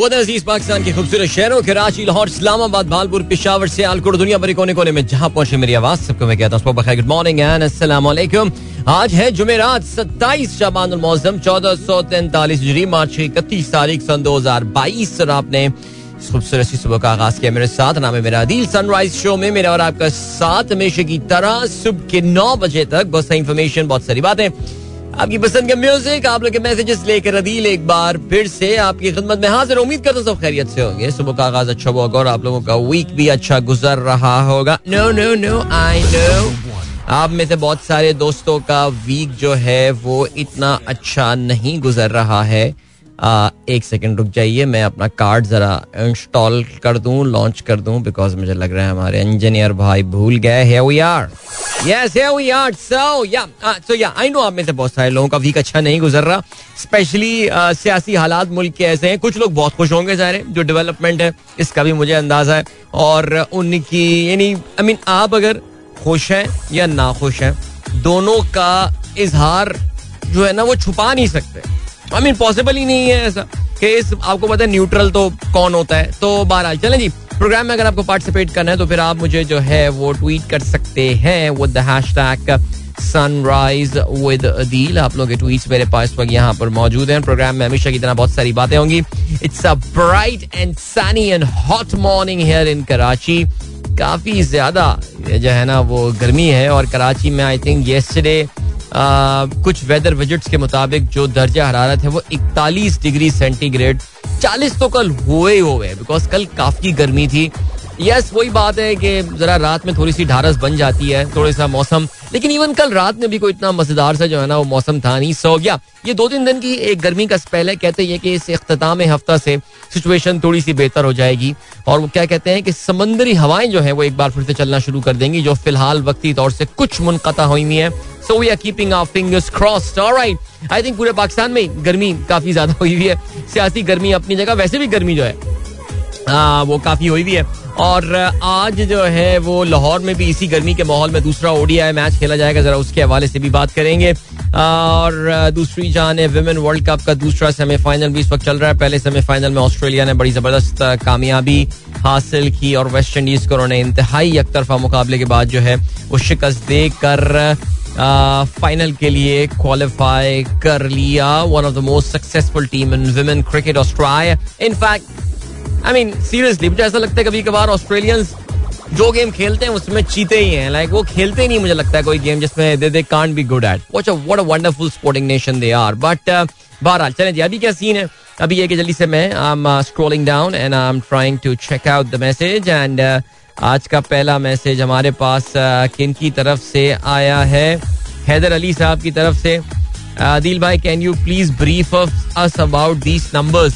वो पाकिस्तान के खूबसूरत शहरों कराची लाहौर, इस्लामाबाद, भालपुर, पिशावर से आलकुड़ दुनिया भरी कोने कोने में जहाँ पहुँचे मेरी आवाज़, सबको मैं कहता हूँ गुड मॉर्निंग एंड अस्सलाम आज है जुमेरात सत्ताईस शाबान मौसम, चौदह सौ तैंतालीस जरी मार्च इकतीस तारीख सन दो हज़ार बाईस, और आपने खूबसूरत सी सुबह का आगाज़ किया मेरे साथ। नाम है मेरा दिल सनराइज शो में मेरा और आपका साथ हमेशा की तरह सुबह के नौ बजे तक, बहुत सारी इन्फॉर्मेशन बहुत सारी बातें। आपकी पसंद का म्यूज़िक आप लोग के मैसेजेस लेकर अदील एक बार फिर से आपकी खिदमत में हाजिर। उम्मीद करता सब खैरियत से होंगे। सुबह का आगाज़ अच्छा होगा और आप लोगों का वीक भी अच्छा गुजर रहा होगा। No no no I know आप में से बहुत सारे दोस्तों का वीक जो है वो इतना अच्छा नहीं गुजर रहा है। एक सेकंड रुक जाइए, मैं अपना कार्ड जरा इंस्टॉल कर दूँ लॉन्च कर दूँ बिकॉज़ मुझे लग रहा है हमारे इंजीनियर भाई भूल गए। है वी आर यस है वी आर सो या सो या आई नो आप में से बहुत सारे लोगों का वीक अच्छा नहीं गुजर रहा स्पेशली सियासी हालात मुल्क के ऐसे हैं। कुछ लोग बहुत खुश होंगे सारे जो डेवलपमेंट है, इसका भी मुझे अंदाज़ा है। और उनकी, यानी आई मीन आप अगर खुश हैं या ना खुश हैं, दोनों का इजहार जो है ना, वो छुपा नहीं सकते। आई मीन पॉसिबल ही नहीं है ऐसा। कि इस आपको पता है न्यूट्रल तो कौन होता है? तो बहरहाल, चले जी। प्रोग्राम में अगर आपको पार्टिसिपेट करना है तो फिर आप मुझे जो है, वो ट्वीट कर सकते हैं वो the hashtag sunrise with Adeel आप लोग के ट्वीट्स मेरे पास वक्त यहाँ पर मौजूद हैं। प्रोग्राम में हमेशा की तरह बहुत सारी बातें होंगी। It's a bright and sunny and hot morning here in Karachi काफ़ी ज़्यादा जो है ना, वो गर्मी है और कराची में आई थिंक येस्टरडे कुछ वेदर विजिट्स के मुताबिक जो दर्जा हरारत है वो इकतालीस डिग्री सेंटीग्रेड, चालीस तो कल हुए ही हुए बिकॉज़ कल काफ़ी गर्मी थी। यस वही बात है कि जरा रात में थोड़ी सी ढारस बन जाती है थोड़ा सा मौसम। लेकिन इवन कल रात में भी कोई इतना मज़ेदार सा जो है ना वो मौसम था नहीं। सो गया ये दो तीन दिन की एक गर्मी का स्पेल है। कहते हैं कि इस अख्ताम हफ़्ता से सिचुएशन थोड़ी सी बेहतर हो जाएगी। और वो क्या कहते हैं कि समंदरी हवाएँ जो है वो एक बार फिर से चलना शुरू कर देंगी जो फ़िलहाल वक्ती तौर से कुछ मुनकता हुई हुई है। So we are keeping our fingers crossed alright I think पूरे पाकिस्तान में गर्मी काफ़ी ज़्यादा हुई हुई है। सियासी गर्मी अपनी जगह वैसे भी गर्मी जो है आ, वो काफ़ी हुई हुई है। और आज जो है वो लाहौर में भी इसी गर्मी के माहौल में दूसरा ओडीआई मैच खेला जाएगा। जरा उसके हवाले से भी बात करेंगे। और दूसरी जान है, विमेन वर्ल्ड कप का दूसरा सेमीफाइनल भी इस वक्त चल रहा है। पहले सेमीफाइनल में ऑस्ट्रेलिया ने बड़ी ज़बरदस्त कामयाबी हासिल की और वेस्ट इंडीज को उन्होंने इंतहाई एक मुकाबले के बाद जो है वो शिकस्त देकर फाइनल के लिए क्वालिफाई कर लिया। One of the most successful team in women cricket Australia in fact I mean seriously मुझे ऐसा लगता है कभी कभार ऑस्ट्रेलियंस जो गेम खेलते हैं उसमें चीते ही हैं। लाइक like, वो खेलते ही नहीं मुझे लगता है कोई गेम जिसमें they they can't be good at a what a wonderful sporting nation they are but बहरहाल चलें जी अभी क्या सीन है? अभी ये कि जल्दी से मैं I am scrolling down and I am trying to check out the message and आज का पहला मैसेज हमारे पास किन की तरफ़ से आया है? हैदर अली साहब की तरफ़ से। आदिल भाई can you please brief us about these numbers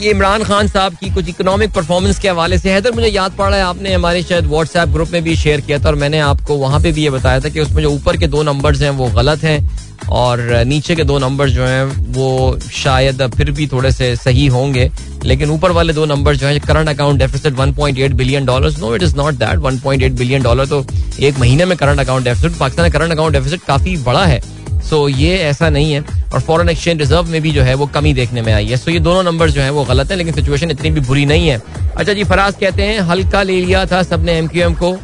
ये इमरान खान साहब की कुछ इकोनॉमिक परफॉर्मेंस के हवाले से। हैदर, मुझे याद पड़ रहा है, आपने हमारे शायद व्हाट्सएप ग्रुप में भी शेयर किया था और मैंने आपको वहाँ पे भी ये बताया था कि उसमें जो ऊपर के दो नंबर्स हैं, वो गलत हैं और नीचे के दो नंबर जो हैं, वो शायद फिर भी थोड़े से सही होंगे। लेकिन ऊपर वाले दो नंबर जो है current account deficit 1.8 billion dollars no it is not that 1.8 billion dollar तो एक महीने में करंट अकाउंट डेफिसिट पाकिस्तान का करंट अकाउंट डेफिसिट काफ़ी बड़ा है। सो ये ऐसा नहीं है। और फॉरेन एक्सचेंज रिज़र्व में भी जो है वो कमी देखने में आई है। सो ये दोनों नंबर जो है वो गलत है, लेकिन सिचुएशन इतनी भी बुरी नहीं है। अच्छा जी, फराज कहते हैं, हल्का ले लिया था सबने एम क्यू एम को।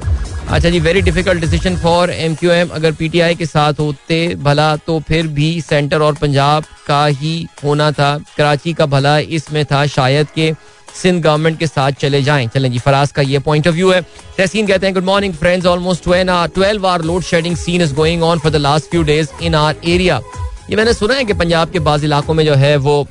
अच्छा जी very difficult decision for M Q M अगर पीटीआई के साथ होते भला तो फिर भी सेंटर और पंजाब का ही होना था। कराची का भला इसमें था, शायद के सिंध गवर्नमेंट के साथ चले जाएँ। चलें जी, फराज का ये पॉइंट ऑफ़ व्यू है। तहसीन कहते हैं good morning friends almost twelve hour load shedding scene is going on for the last few days in our area ये मैंने सुना है कि पंजाब के बाद इलाकों में जो है वो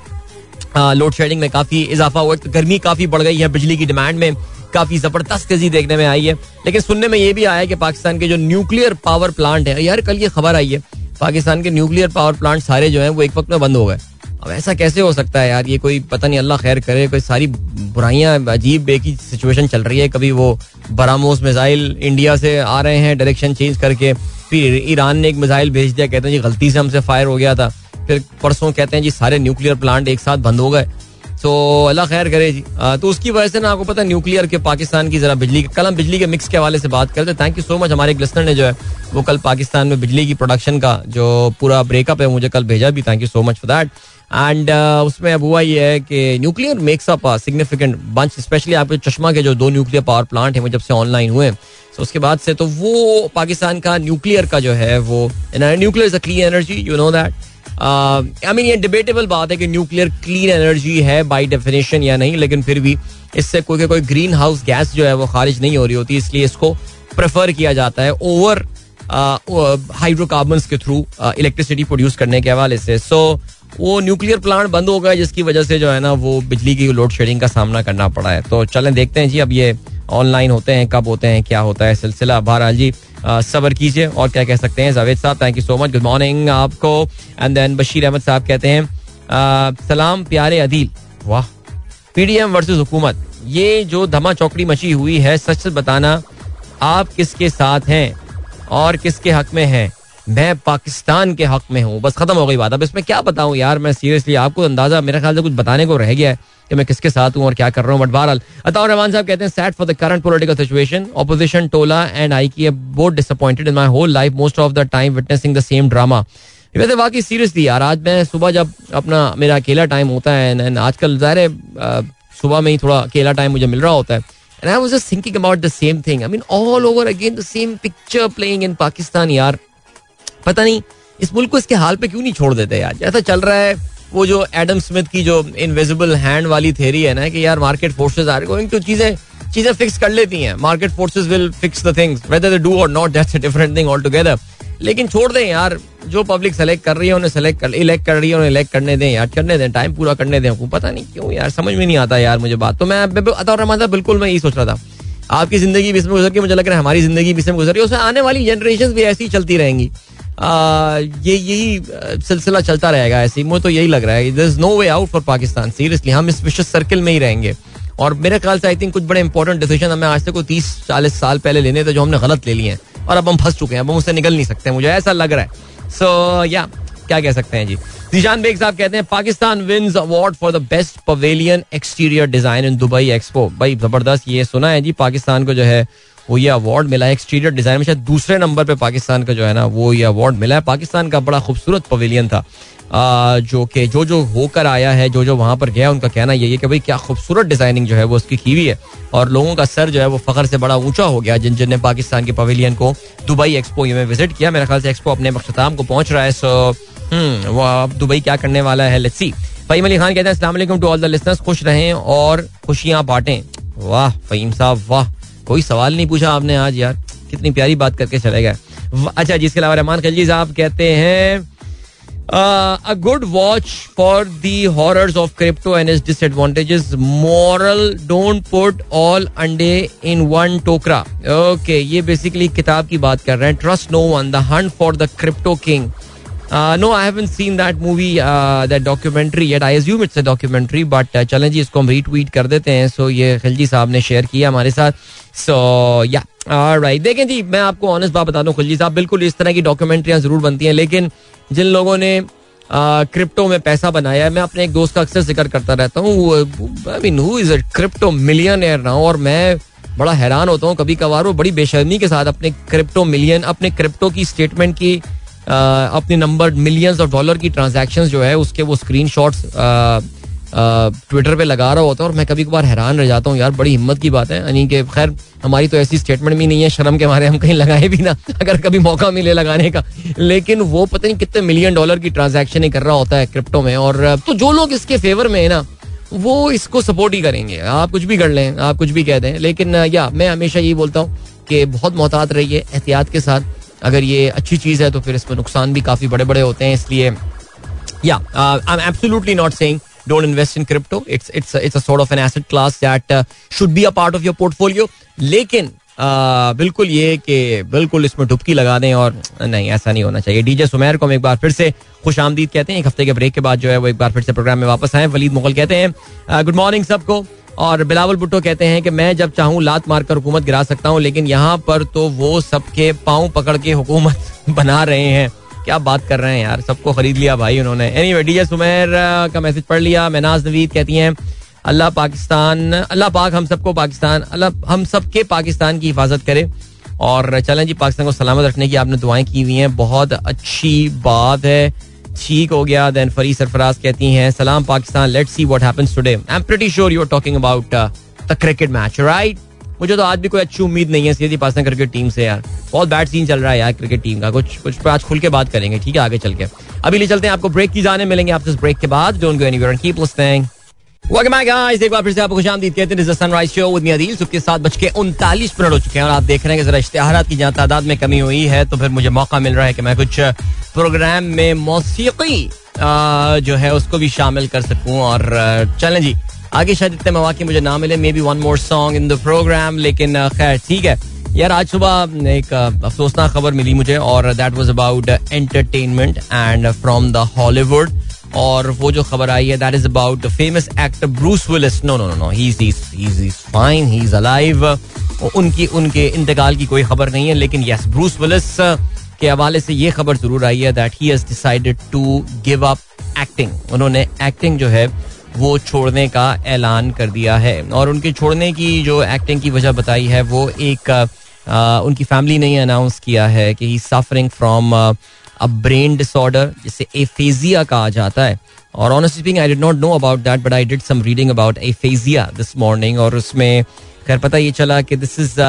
लोड शेडिंग में काफ़ी इजाफा हुआ है। गर्मी काफ़ी बढ़ गई है, बिजली की डिमांड में काफ़ी ज़बरदस्त तेज़ी देखने में आई है। लेकिन सुनने में ये भी आया कि पाकिस्तान के जो न्यूक्लियर पावर प्लांट है, यार कल ये खबर आई है, पाकिस्तान के न्यूक्लियर पावर प्लांट सारे जो है वो एक वक्त में बंद हो गए। अब ऐसा कैसे हो सकता है यार? ये कोई पता नहीं, अल्लाह खैर करे, कोई सारी बुराइयाँ, अजीब बे की सिचुएशन चल रही है। कभी वो बरामोस मिसाइल इंडिया से आ रहे हैं डायरेक्शन चेंज करके। फिर ईरान ने एक मिसाइल भेज दिया, कहते हैं, जी, गलती से हमसे फायर हो गया था। फिर परसों कहते हैं, जी, सारे न्यूक्लियर प्लांट एक साथ बंद हो गए। सो अल्लाह खैर करे जी। तो उसकी वजह से ना आपको पता है न्यूक्लियर के पाकिस्तान की जरा बिजली कल हम बिजली के मिक्स के हवाले से बात करते थैंक यू सो मच हमारे एक लिस्टर ने जो है, वो कल पाकिस्तान में बिजली की प्रोडक्शन का जो पूरा ब्रेकअप है मुझे कल भेजा भी। Thank you so much for that and uh, उसमें अब हुआ ये है कि nuclear makes up significant bunch specially आपके चश्मा के जो दो न्यूक्लियर पावर प्लांट हैं वो जब से ऑनलाइन हुए तो उसके बाद से तो वो पाकिस्तान का न्यूक्लियर का जो है वो nuclear is a clean energy you know that I mean ये डिबेटेबल बात है कि न्यूक्लियर क्लीन एनर्जी है बाय डेफिनेशन या नहीं लेकिन फिर भी इससे कोई कोई ग्रीन हाउस गैस जो है वो खारिज नहीं हो रही होती इसलिए इसको प्रेफर किया जाता है ओवर हाइड्रोकार्बन के थ्रू इलेक्ट्रिसिटी प्रोड्यूस करने के हवाले से। सो वो न्यूक्लियर प्लांट बंद हो गया, जिसकी वजह से जो है ना, वो बिजली की लोड शेडिंग का सामना करना पड़ा है। तो चलें, देखते हैं जी, अब ये ऑनलाइन होते हैं, कब होते हैं, क्या होता है सिलसिला। बहरहाल जी सबर कीजिए और क्या कह सकते हैं। Javed sahab thank you so much good morning आपको। एंड देन बशीर अहमद साहब कहते हैं सलाम प्यारे अदील। वाह पीडीएम वर्सेस हुकूमत। ये जो धमा चौकड़ी मची हुई है, सच सच बताना, आप किसके साथ हैं और किसके हक में हैं? मैं पाकिस्तान के हक में हूँ। बस खत्म हो गई बात। अब इसमें क्या बताऊँ यार? मैं सीरियसली आपको अंदाज़ा, मेरे ख्याल से कुछ बताने को रह गया है कि मैं किसके साथ हूँ और क्या कर रहा हूँ। बट बहरहाल, अताउर रहमान साहब कहते हैं sad for the current political situation opposition Tola and I की both disappointed in my whole life most of the time witnessing the same drama वैसे वाकई सीरियसली यार, आज मैं सुबह जब अपना, मेरा अकेला टाइम होता है एंड आजकल ज़ाहिर है सुबह में ही थोड़ा अकेला टाइम मुझे मिल रहा होता है। And I was just thinking about the same thing I mean all over again the same picture playing in Pakistan यार। पता नहीं, इस मुल्क को इसके हाल पे क्यों नहीं छोड़ देते यार? जैसा चल रहा है, वो जो एडम स्मिथ की जो इनविजिबल हैंड वाली थेरी है ना कि यार market forces are going to चीज़ें चीज़ें फिक्स कर लेती हैं। Market forces will fix the things whether they do और not that's a different thing altogether लेकिन छोड़ दें यार, जो पब्लिक सेलेक्ट कर रही है, उन्हें सेलेक्ट कर इलेक्ट कर रही है, उन्हें इलेक्ट करने दें यार, करने दें टाइम पूरा करने दें। पता नहीं क्यों यार, समझ में नहीं आता यार मुझे बात। तो मैं अतौर रहमान बिल्कुल मैं यही सोच रहा था। आपकी ज़िंदगी भी इसमें गुजर के, मुझे लग रहा है हमारी ज़िंदगी भी इसमें गुजर रही है, उसमें आने वाली जनरेशन भी ऐसी चलती रहेंगी। ये यही सिलसिला चलता रहेगा ऐसे मुझे तो यही लग रहा है is no way out for Pakistan. Seriously हम इस विशेष सर्किल में ही रहेंगे। और मेरे ख्याल से आई थिंक कुछ बड़े इंपॉर्टेंट डिसीज़न हमें आज से कोई तीस चालीस साल पहले लेने थे जो हमने गलत ले लिए हैं। और अब हम फंस चुके हैं। अब हम उससे निकल नहीं सकते मुझे ऐसा लग रहा है। सो so, या क्या कह सकते हैं जी? निशान बेग साहब कहते हैं Pakistan wins award for the best pavilion exterior design in Dubai expo भाई ज़बरदस्त ये सुना है जी पाकिस्तान को जो है वो ये अवार्ड मिला है एक्सटीरियर डिज़ाइन में शायद दूसरे नंबर पे पाकिस्तान का जो है ना वो ये अवार्ड मिला है। पाकिस्तान का बड़ा खूबसूरत पवेलियन था। आ, जो कि जो जो होकर आया है जो जो वहाँ पर गया उनका कहना यही है कि भाई क्या खूबसूरत डिज़ाइनिंग जो है वो उसकी की हुई है। और लोगों का सर जो है वो फखर से बड़ा ऊँचा हो गया जिन जिन ने पाकिस्तान के पवेलियन को दुबई एक्सपो में विज़िट किया। मेरे ख्याल से एक्सपो अपने अख्ताम को पहुँच रहा है सो हम्म, वो अब दुबई क्या करने वाला है लस्सी फहीम अली खान कहते हैं अस्सलाम टू ऑल द लिसनर्स खुश रहें और खुशियाँ बांटें। वाह फहीम साहब वाह। कोई सवाल नहीं पूछा आपने आज यार। कितनी प्यारी बात करके चले गए। अच्छा जिसके अलावा रहमान खलजी साहब कहते हैं a good watch for the horrors of crypto and is disadvantages moral don't put all अंडे इन वन टोकरा। ओके ये बेसिकली किताब की बात कर रहे हैं। Trust no one the hunt for the crypto king no I haven't seen that movie that documentary yet I assume it's a documentary but चलें जी, इसको हम रीट्वीट कर देते हैं। सो ये खिलजी साहब ने शेयर किया हमारे साथ। सो या राइट देखें जी, मैं आपको ऑनेस्ट बात बता दूँ, खिलजी साहब, बिल्कुल इस तरह की डॉक्यूमेंट्रियाँ ज़रूर बनती हैं, लेकिन जिन लोगों ने क्रिप्टो में पैसा बनाया है, मैं अपने एक दोस्त का अक्सर ज़िक्र करता रहता हूँ I mean who is a crypto million ना और मैं बड़ा हैरान होता हूँ कभी कभार वो बड़ी बेशर्मी के साथ अपने क्रिप्टो मिलियन अपने क्रिप्टो की स्टेटमेंट की अपने नंबर मिलियंस ऑफ़ डॉलर की ट्रांजेक्शन जो है, उसके वो स्क्रीन ट्विटर पे लगा रहा होता है और मैं कभी कभार हैरान रह जाता हूँ, यार, बड़ी हिम्मत की बात है। यानी कि खैर, हमारी तो ऐसी स्टेटमेंट भी नहीं है, शर्म के हमारे हम कहीं लगाए भी ना, अगर कभी मौका मिले लगाने का। लेकिन वो पता नहीं कितने मिलियन डॉलर की ट्रांजेक्शन ही कर रहा होता है क्रिप्टो में। और तो जो लोग इसके फेवर में है ना, वो इसको सपोर्ट ही करेंगे। आप कुछ भी कर लें, आप कुछ भी कह दें। लेकिन, या, मैं हमेशा यही बोलता हूँ कि बहुत मोहतात रहिए एहतियात के साथ। अगर ये अच्छी चीज़ है तो फिर इसमें नुकसान भी काफ़ी बड़े बड़े होते हैं, इसलिए, या I am absolutely not saying don't invest in crypto. It's it's a, it's a sort of an asset class that uh, should be a part of लेकिन uh, बिल्कुल ये कि बिल्कुल इसमें डुबकी लगा दें और नहीं ऐसा नहीं होना चाहिए। डीजे सुमेर को हम एक बार फिर से खुश आमदीद कहते हैं। एक हफ़्ते के ब्रेक के बाद जो है वो एक बार फिर से प्रोग्राम में वापस आए। वलीद मुगल कहते हैं गुड मॉर्निंग सबको। और बिलावल भुट्टो कहते हैं कि मैं जब चाहूँ लात मारकर हुकूमत गिरा सकता हूँ लेकिन यहाँ पर तो वो सबके पाँव पकड़ के हुकूमत बना रहे हैं। क्या बात कर रहे हैं यार? सबको खरीद लिया भाई उन्होंने। एनी वे डीजे सुमेर का मैसेज पढ़ लिया। महनाज नवीद कहती हैं, अल्लाह पाकिस्तान, अल्लाह पाक हम सबको पाकिस्तान, अल्लाह हम सबके पाकिस्तान की हिफाजत करे। और चलें जी, पाकिस्तान को सलामत रखने की आपने दुआएँ की हुई हैं। बहुत अच्छी बात है। ठीक हो गया। देन फरी सरफराज कहती हैं, सलाम Pakistan let's see what happens today I am pretty sure you are talking about the cricket match right मुझे तो आज भी कोई अच्छी उम्मीद नहीं है, सीधी पाकिस्तान क्रिकेट टीम से यार। बहुत बैड सीन चल रहा है यार क्रिकेट टीम का। कुछ कुछ आज खुल के बात करेंगे, ठीक है, आगे चल के। अभी ले चलते हैं आपको ब्रेक की जाने, मिलेंगे आपसे ब्रेक के बाद। Don't go anywhere and keep listening welcome back guys एक बार फिर से आपको खुशामदीद कहते हैं sunrise show with me Adeel सुबह के साथ बज के उनतालीस मिनट हो चुके हैं और आप देख रहे हैं कि जरा इश्तेहार की जहाँ तादाद में कमी हुई है तो फिर मुझे मौका मिल रहा है कि मैं कुछ प्रोग्राम में मौसीकी जो है उसको भी शामिल कर सकूँ। और, चलें जी आगे शायद इतने मौके मुझे ना मिले maybe one more song in the program लेकिन खैर, ठीक है। यार, आज सुबह एक अफसोसनाक खबर मिली मुझे, और that was about entertainment and from the Hollywood और वो जो खबर आई है that is about famous actor Bruce Willis no no no no he fine he is alive उनकी, उनके इंतकाल की कोई खबर नहीं है, लेकिन यस ब्रूस विलिस के हवाले से ये खबर ज़रूर आई है that he has decided to give up acting उन्होंने एक्टिंग जो है वो छोड़ने का ऐलान कर दिया है। और उनके छोड़ने की जो एक्टिंग की वजह बताई है वो एक आ, उनकी फैमिली ने अनाउंस किया है कि he suffering from a brain disorder जिसे एफेजिया कहा जाता है। और honestly speaking I did not know about that but I did some reading about aphasia this morning और उसमें खैर पता ये चला कि this is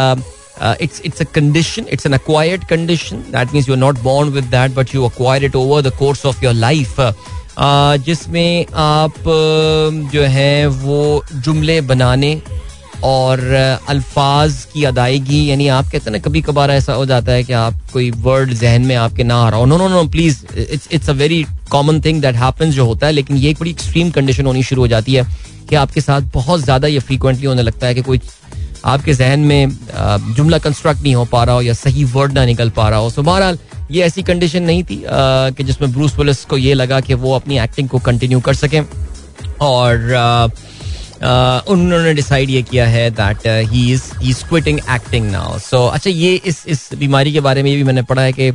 it's it's a condition it's an acquired condition that means you are not born with that but you acquire it over the course of your life जिसमें आप जो है, वो जुमले बनाने और अल्फाज की अदायगी, यानी आप कहते हैं ना कभी कभार ऐसा हो जाता है कि आप कोई वर्ड जहन में आपके ना आ रहा हो। No no no please it's it's a very common thing that happens जो होता है, लेकिन ये एक बड़ी एक्सट्रीम कंडीशन होनी शुरू हो जाती है कि आपके साथ बहुत ज़्यादा ये फ्रीक्वेंटली होने लगता है कि कोई आपके जहन में जुमला कंस्ट्रक्ट नहीं हो पा रहा हो या सही वर्ड ना निकल पा रहा हो। सो बहरहाल ये ऐसी कंडीशन नहीं थी कि जिसमें ब्रूस पुलिस को ये लगा कि वो अपनी एक्टिंग को कंटिन्यू कर सकें। और उन्होंने डिसाइड ये किया है that he is he is quitting acting now so अच्छा ये इस इस बीमारी के बारे में ये भी मैंने पढ़ा है कि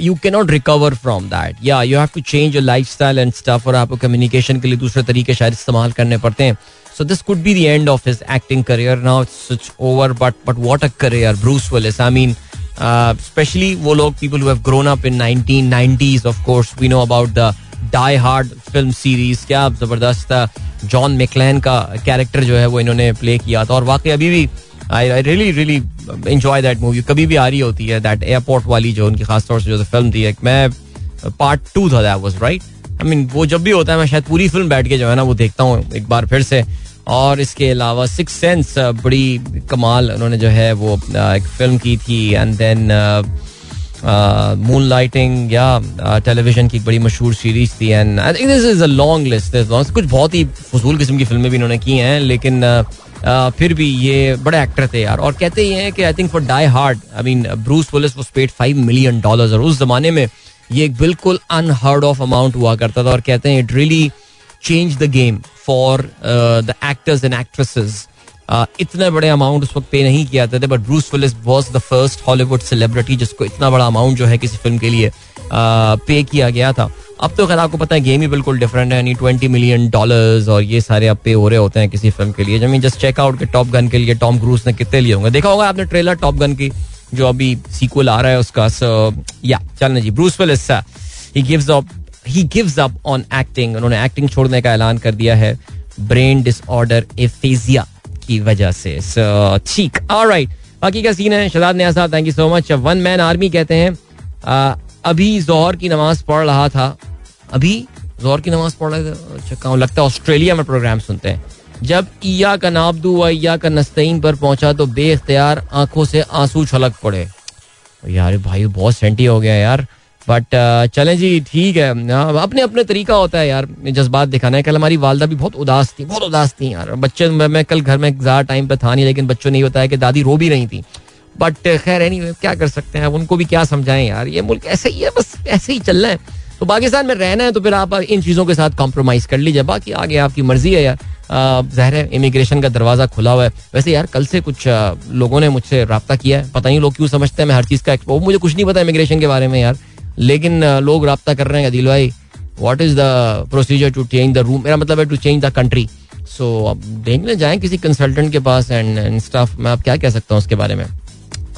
you can not recover from that या you have to change your life style and stuff और आपको कम्युनिकेशन के लिए दूसरे तरीके शायद इस्तेमाल करने पड़ते हैं। So this could be the end of his acting career now it's over but but what a career Bruce Willis I mean specially वो लोग people have grown up in 1990s of course we know about the Die Hard film series क्या ज़बरदस्त John McLaren का character जो है वो इन्होंने play किया था। और वाकई अभी भी I I really really enjoy that movie कभी भी आ रही होती है दैट एयरपोर्ट वाली जो उनकी खासतौर से जो फ़िल्म थी, एक मैं पार्ट टू था that was right I mean वो जब भी होता है, मैं शायद पूरी फ़िल्म बैठ के जो है ना वो देखता हूँ, एक बार फिर से। और इसके अलावा सिक्स सेंस बड़ी कमाल उन्होंने जो है वो एक फ़िल्म की थी एंड देन मून लाइटिंग या टेलीविज़न की एक बड़ी मशहूर सीरीज़ थी and I think this is a long list कुछ बहुत ही फजूल किस्म की फ़िल्में भी इन्होंने की हैं, लेकिन फिर भी ये बड़े एक्टर थे यार। और कहते ही हैं कि I think for Die Hard I mean Bruce Willis वो पेड फाइव मिलियन डॉलर और उस जमाने में ये एक बिल्कुल अनहर्ड ऑफ़ अमाउंट हुआ करता था, और कहते हैं it really change the game for the actors and actresses इतने बड़े अमाउंट उस वक्त पे नहीं किया जाते थे but Bruce Willis was the first Hollywood celebrity जिसको इतना बड़ा अमाउंट जो है किसी फ़िल्म के लिए पे uh, किया गया था। अब तो खैर आपको पता है गेम ही बिल्कुल डिफरेंट है ट्वेंटी मिलियन डॉलर्स और ये सारे अब पे हो रहे होते हैं किसी फ़िल्म के लिए। जब जस्ट चेकआउट के टॉप गन के लिए टॉम क्रूज ने कितने लिए होंगे। देखा होगा आपने ट्रेलर टॉप गन की जो अभी सीक्वल आ रहा है उसका सो या चलना जी Bruce Willis he gives up he gives up on acting उन्होंने एक्टिंग छोड़ने का ऐलान कर दिया है ब्रेन डिसऑर्डर एफेजिया की वजह से। ठीक ऑलराइट बाकी का सीन है शदाद न्याज साहब thank you so much one man army कहते हैं अभी जोहर की नमाज़ पढ़ रहा था। अभी जोहर की नमाज़ पढ़ रहा था? लगता है ऑस्ट्रेलिया में प्रोग्राम सुनते हैं। जब ईया का नाबदू व ईया का नस्तीन पर पहुँचा तो बेख्तियार आँखों से आँसू छलक पड़े। यार, भाई, बहुत सेंटी हो गया यार। बट uh, चलें जी ठीक है। अपने अपने तरीका होता है यार जज्बात दिखाना है। कल हमारी वालदा भी बहुत उदास थी बहुत उदास थी यार। बच्चे मैं कल घर में ज़्यादा टाइम पे था नहीं लेकिन बच्चों ने ये बताया कि दादी रो भी रही थी। बट खैर एनी क्या कर सकते हैं? उनको भी क्या समझाएँ यार? ये मुल्क ऐसे ही है बस ऐसे ही चलना है। तो पाकिस्तान में रहना है तो फिर आप इन चीज़ों के साथ कॉम्प्रोमाइज़ कर लीजिए। बाकी आगे आपकी मर्ज़ी है यार। जहर है इमिग्रेशन का दरवाज़ा खुला हुआ है। वैसे यार कल से कुछ लोगों ने मुझसे रब्ता किया है। पता नहीं लोग क्यों समझते हैं मैं हर चीज़ का वो मुझे कुछ नहीं पता इमिग्रेशन के बारे में यार। लेकिन लोग रबता कर रहे हैं अदिल भाई। What is the procedure to change the room मेरा मतलब है to change the country so अब देखने जाए किसी कंसल्टेंट के पास एंड स्टाफ मैं आप क्या कह सकता हूँ उसके बारे में।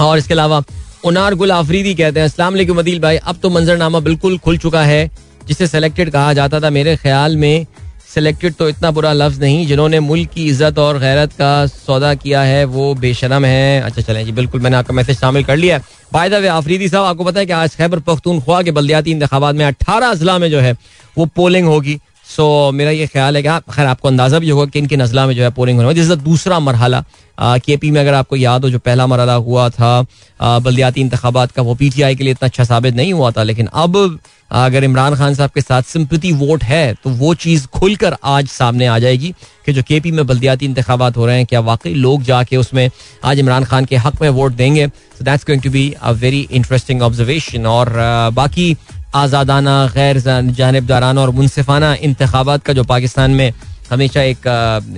और इसके अलावा, उनार गुल आफरीदी कहते हैं वालेकुम अदील भाई, अब तो मंजरनामा बिल्कुल खुल चुका है, जिसे सेलेक्टेड कहा जाता था मेरे ख्याल में सेलेक्टेड तो इतना बुरा लफ्ज नहीं, जिन्होंने मुल्क की इज़्ज़त और गैरत का सौदा किया है, वो बेशरम है। अच्छा चलें जी, बिल्कुल मैंने आपका मैसेज शामिल कर लिया। बाय द वे आफरीदी साहब, आपको पता है कि आज खैबर पख्तूनख्वा के बल्दियाती इंतबात में अट्ठारह अजला में जो है, वो पोलिंग होगी। सो मेरा ये ख्याल है कि आप खैर, आपको अंदाज़ा भी होगा कि इनके नजला में जो है पोलिंग होने वाली दूसरा मरहला। के पी में अगर आपको याद हो, जो पहला मरहला हुआ था बल्दियाती इंतबात का, वो पी टी आई के लिए इतना अच्छा साबित नहीं हुआ था, लेकिन अब अगर इमरान खान साहब के साथ सिंपति वोट है तो वो चीज़ खुलकर आज सामने आ जाएगी कि जो के पी में बल्दियाती इंतबात हो रहे हैं, क्या वाकई लोग जाके उसमें आज इमरान खान के हक में वोट देंगे? So that's going to be a very interesting observation और बाकी आज़ादाना, गैर जानबदाराना और मुनसिफाना इंतबात का जो पाकिस्तान में हमेशा एक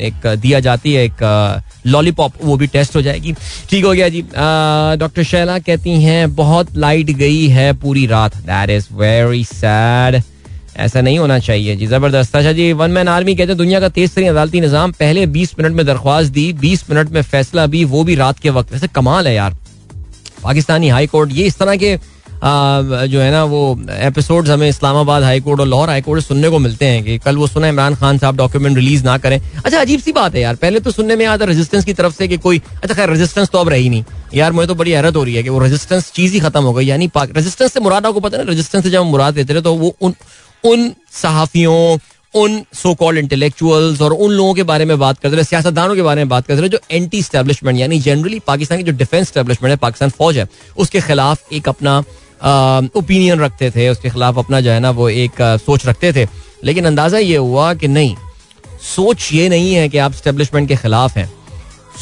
एक दिया जाती है, एक लॉलीपॉप वो भी टेस्ट हो जाएगी। ठीक हो गया जी। डॉक्टर शैला कहती हैं, बहुत लाइट गई है पूरी रात। दैट इज़ वेरी सैड ऐसा नहीं होना चाहिए जी, ज़बरदस्त। अच्छा जी वन मैन आर्मी कहते हैं, दुनिया का तेज तरीन अदालती निज़ाम, पहले 20 मिनट में दरख्वास्त दी 20 मिनट में फैसला भी, वो भी रात के वक्त। वैसे कमाल है यार। पाकिस्तानी हाई कोर्ट, ये इस तरह के जो है ना, वो एपिसोड्स हमें इस्लामाबाद हाई कोर्ट और लाहौर हाई कोर्ट सुनने को मिलते हैं कि कल वो सुना इमरान खान साहब डॉक्यूमेंट रिलीज़ ना करें। अच्छा अजीब सी बात है यार। पहले तो सुनने में आता रेजिस्टेंस की तरफ़ से कि कोई अच्छा खैर रेजिस्टेंस तो अब रही नहीं। यार, मुझे तो बड़ी हैरत हो रही है कि वो रेजिस्टेंस चीज़ ही खत्म हो गई। यानी रेजिस्टेंस से मुराद आपको पता है रेजिस्टेंस से जब हम मुराद देते रहे तो वो उन उन सहाफियों, उन सो कॉल्ड इंटेलेक्चुअल्स और उन लोगों के बारे में बात करते रहे सियासतदानों के बारे में बात करते रहे जो एंटी स्टैब्लिशमेंट यानी जनरली पाकिस्तान की जो डिफेंस स्टैब्लिशमेंट है, पाकिस्तान फौज है, उसके खिलाफ एक अपना ओपिनियन रखते थे, उसके खिलाफ अपना जो है ना, वो एक सोच रखते थे। लेकिन अंदाज़ा ये हुआ कि नहीं, सोच ये नहीं है कि आप स्टेब्लिशमेंट के खिलाफ हैं।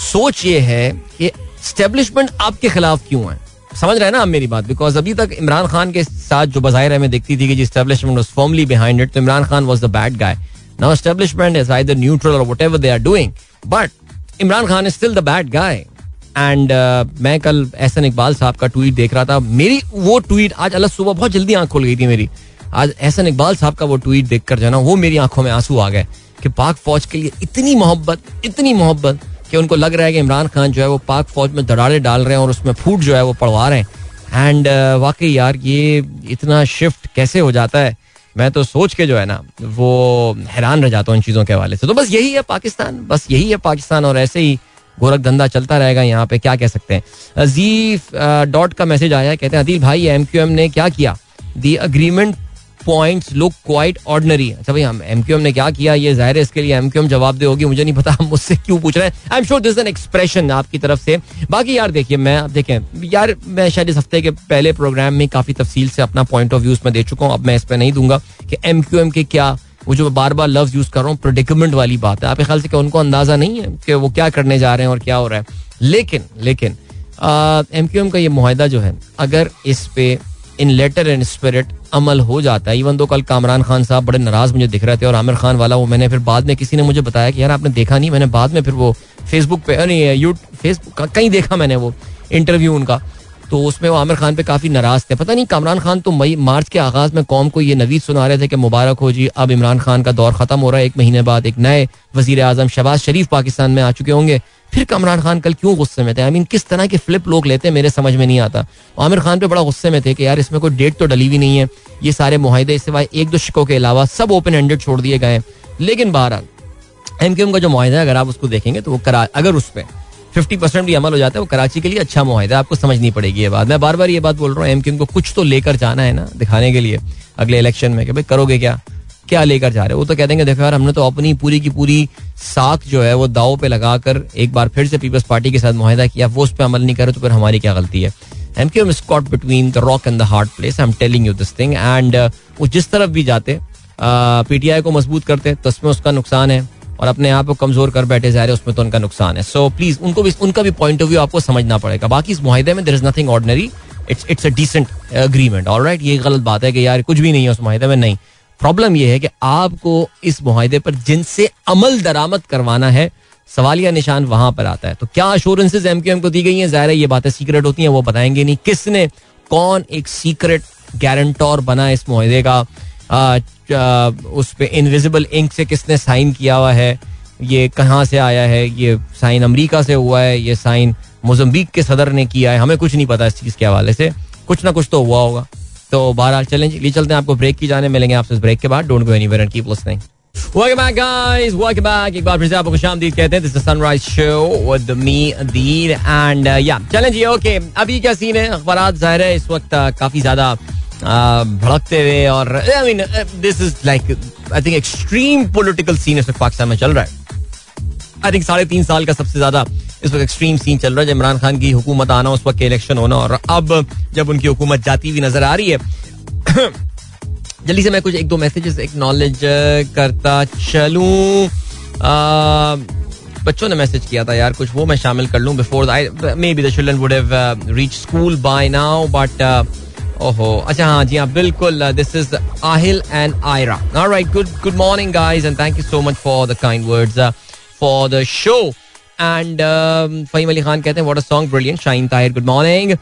सोच ये है कि स्टेब्लिशमेंट आपके खिलाफ क्यों है? समझ रहे हैं ना आप मेरी बात? बिकॉज़ अभी तक इमरान खान के साथ जो बाहिर हमें देखती थी कि जी establishment was formally behind it तो Imran Khan was the bad guy now establishment is either neutral or whatever they are doing but Imran Khan is still the bad guy and uh, मैं कल एहसन इकबाल साहब का tweet देख रहा था। मेरी वो ट्वीट आज अलग सुबह बहुत जल्दी आँख खुल गई थी मेरी। आज एहसन इकबाल साहब का वो ट्वीट देखकर जो है ना वो मेरी आँखों में आँसू आ गए कि पाक फौज के लिए इतनी मोहब्बत इतनी मोहब्बत कि उनको लग रहा है कि इमरान खान जो है वो पाक फौज में दराड़े डाल रहे हैं और उसमें फूट जो है वो पड़वा रहे हैं। एंड uh, वाकई यार ये इतना शिफ्ट कैसे हो जाता है? मैं तो सोच के जो है ना वो हैरान रह जाता हूँ इन चीज़ों के हवाले से। तो बस यही है पाकिस्तान बस यही है पाकिस्तान और ऐसे ही गोरख धंधा चलता रहेगा यहाँ पे, क्या कह सकते हैं? जी डॉट का मैसेज आया कहते हैं, अदिल भाई एम क्यू एम ने क्या किया? The agreement points look quite ordinary अच्छा भाई, हम एम क्यू एम ने क्या किया? ये ज़ाहिर है, इसके लिए एम क्यू एम जवाब दे होगी, मुझे नहीं पता हम मुझसे क्यों पूछ रहे हैं। I am sure this an expression आपकी तरफ़ से। बाकी यार, देखिए, मैं अब देखें, यार, मैं शायद इस हफ़्ते के पहले प्रोग्राम में काफ़ी तफसील से अपना पॉइंट ऑफ़ व्यूज़ में दे चुका हूँ, अब मैं इस पर नहीं दूँगा कि एम क्यू एम के क्या वो जो बार बार लफ्ज यूज़ कर रहा हूँ प्रोडिकमेंट वाली बात है। आपके ख्याल से कि उनको अंदाज़ा नहीं है कि वो क्या करने जा रहे हैं और क्या हो रहा है? लेकिन लेकिन एम क्यू एम का ये माहिदा जो है, अगर इस पे इन लेटर एंड स्पिरिट अमल हो जाता है इवन दो कल कामरान खान साहब बड़े नाराज़ मुझे दिख रहे थे और आमिर खान वाला वो मैंने फिर बाद में किसी ने मुझे बताया कि यार आपने देखा नहीं, मैंने बाद में फिर वो फेसबुक पे नहीं यू फेसबुक कहीं देखा मैंने वो इंटरव्यू उनका। तो उसमें वो आमिर खान पे काफ़ी नाराज़ थे। पता नहीं, कामरान खान तो मई, मार्च के आगाज़ में कौम को ये नवीद सुना रहे थे कि मुबारक हो जी, अब इमरान खान का दौर खत्म हो रहा है, एक महीने बाद एक नए वज़ीर आज़म शहबाज शरीफ पाकिस्तान में आ चुके होंगे। फिर कमरान खान कल क्यों गुस्से में थे? आई मीन किस तरह के फ्लिप लोग लेते हैं, मेरे समझ में नहीं आता। आमिर खान पे बड़ा गुस्से में थे कि यार, इसमें कोई डेट तो डली हुई नहीं है। ये सारे मुहिदे सिवाय एक दो शिकों के अलावा सब ओपन हैंडेड छोड़ दिए गए लेकिन बहरहाल एम का जो मुहिदा है, अगर आप उसको देखेंगे तो वो करा, अगर उस पर फिफ्टी परसेंट भी अमल हो जाता है, वो कराची के लिए अच्छा मुहिदा आपको समझनी पड़ेगी ये बात। मैं बार बार ये बात बोल रहा हूँ एम क्यू को कुछ तो लेकर जाना है ना, दिखाने के लिए, अगले इलेक्शन में, कि भाई करोगे क्या? क्या लेकर जा रहे हो? वो तो कह देंगे, देखो यार, हमने तो अपनी पूरी की पूरी साख जो है, वो दाव पे लगाकर एक बार फिर से पीपल्स पार्टी के साथ मुहिदा किया, वो उस पर अमल नहीं करे तो फिर हमारी क्या गलती है? M Q M Scott between the rock and the hard place I am telling you this thing and वो जिस तरफ़ भी जाते पीटीआई को मज़बूत करते तो उसमें उसका नुकसान है। और अपने आप को कमज़ोर कर बैठे जा रहे उसमें तो उनका नुकसान है। सो so, प्लीज़ उनको भी उनका भी पॉइंट ऑफ़ व्यू आपको समझना पड़ेगा। बाकी इस माहे में there is nothing ordinary it's it's a decent agreement all right ये गलत बात है कि यार कुछ भी नहीं है उस माहे में नहीं। प्रॉब्लम यह है कि आपको इस माहे पर जिनसे अमल दरामद करवाना है सवालिया निशान वहाँ पर आता है। तो क्या अश्योरेंसेज एम क्यू एम को दी गई हैं? ज़ाहिर है ये बातें सीक्रेट होती हैं वो बताएँगे नहीं। किसने कौन एक सीक्रेट गारंटोर बना इस माहे का? उस पर इनविजिबल इंक से किसने साइन किया हुआ है? ये कहाँ से आया है? ये साइन अमेरिका से हुआ है? ये साइन मोजम्बिक के सदर ने किया है? हमें कुछ नहीं पता इस चीज़ के हवाले से। कुछ ना कुछ तो हुआ होगा। तो बहरहाल चलें चलते हैं। आपको ब्रेक की जाने मिलेंगे आपसे ब्रेक के बाद। Don't go anywhere and keep listening Welcome back, guys. Welcome back. अभी क्या सीन है? अखबारात ज़ाहिर है इस वक्त uh, काफ़ी ज़्यादा भड़कते हुए और I mean this is like I think extreme political scene इस वक्त पाकिस्तान में चल रहा है। आई थिंक साढ़े तीन साल का सबसे ज़्यादा इस वक्त एक्सट्रीम सीन चल रहा है। इमरान खान की हुकूमत आना, उस वक्त इलेक्शन होना और अब जब उनकी हुकूमत जाती हुई नज़र आ रही है, जल्दी से मैं कुछ एक दो मैसेजेस एक्नॉलेज करता चलूँ। बच्चों ने मैसेज किया था यार, कुछ वो मैं शामिल कर लूँ before may be the children would have reach school by now but ओहो अच्छा हाँ जी हाँ बिल्कुल this is Aahil and Aira all right good good morning guys and thank you so much for the kind words for the show and Faheem Ali Khan कहते हैं what a song brilliant shine Tahir good morning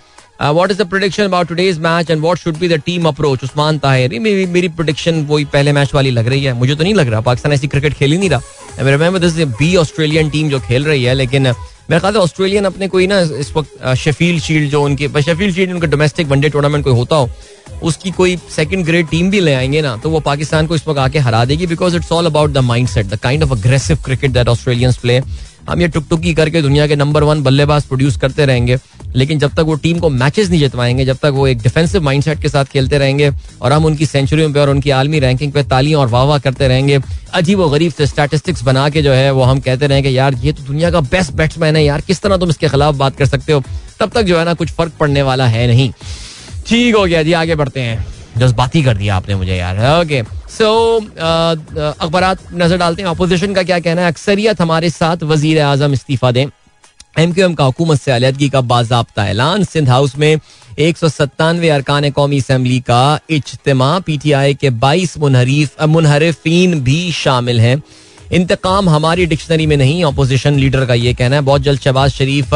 what is the prediction about today's match and what should be the team approach Usman Tahir मेरी मेरी prediction वही पहले match वाली लग रही है मुझे तो नहीं लग रहा पाकिस्तान ऐसी क्रिकेट खेल ही नहीं रहा I remember this be Australian team जो खेल रही है लेकिन मेरे ख्याल ऑस्ट्रेलियन अपने कोई ना इस वक्त शफील शील्ड जो उनके शफील शील्ड उनका डोमेस्टिक वनडे टूर्नामेंट कोई होता हो, उसकी कोई सेकंड ग्रेड टीम भी ले आएँगे ना तो वो पाकिस्तान को इस वक्त आके हरा देगी because it's all about the mindset the kind of aggressive cricket that Australians play हम ये टुक टुकी करके दुनिया के नंबर वन बल्लेबाज प्रोड्यूस करते रहेंगे। लेकिन जब तक वो टीम को मैचेस नहीं जितवाएँगे, जब तक वो एक डिफेंसिव माइंडसेट के साथ खेलते रहेंगे और हम उनकी सेंचुरियों पे और उनकी आलमी रैंकिंग पे तालियाँ और वाह वाह करते रहेंगे, अजीब व गरीब से स्टैटिस्टिक्स बना के जो है वो हम कहते रहेंगे यार, ये तो दुनिया का बेस्ट बैट्समैन है यार, किस तरह तुम इसके खिलाफ बात कर सकते हो? तब तक जो है ना कुछ फ़र्क पड़ने वाला है नहीं। ठीक हो गया जी, आगे बढ़ते हैं। जज्बाती कर दिया आपने मुझे यार। ओके सो अखबार नज़र डालते हैं। अपोजिशन का क्या कहना है? अक्सरियत हमारे साथ वज़ीर आज़म इस्तीफा दें। एम क्यू एम का हुकूमत से अलीहदगी का बाबा ऐलान। सिंध हाउस में एक सौ सत्तानवे अरकान कौमी असम्बली का इज्तम। पी टी आई के बाईस मुनहरीफ, मुनहरफीन भी शामिल हैं। इंतकाम हमारी डिक्शनरी में नहीं अपोजिशन लीडर का ये कहना है। बहुत जल्द शहबाज शरीफ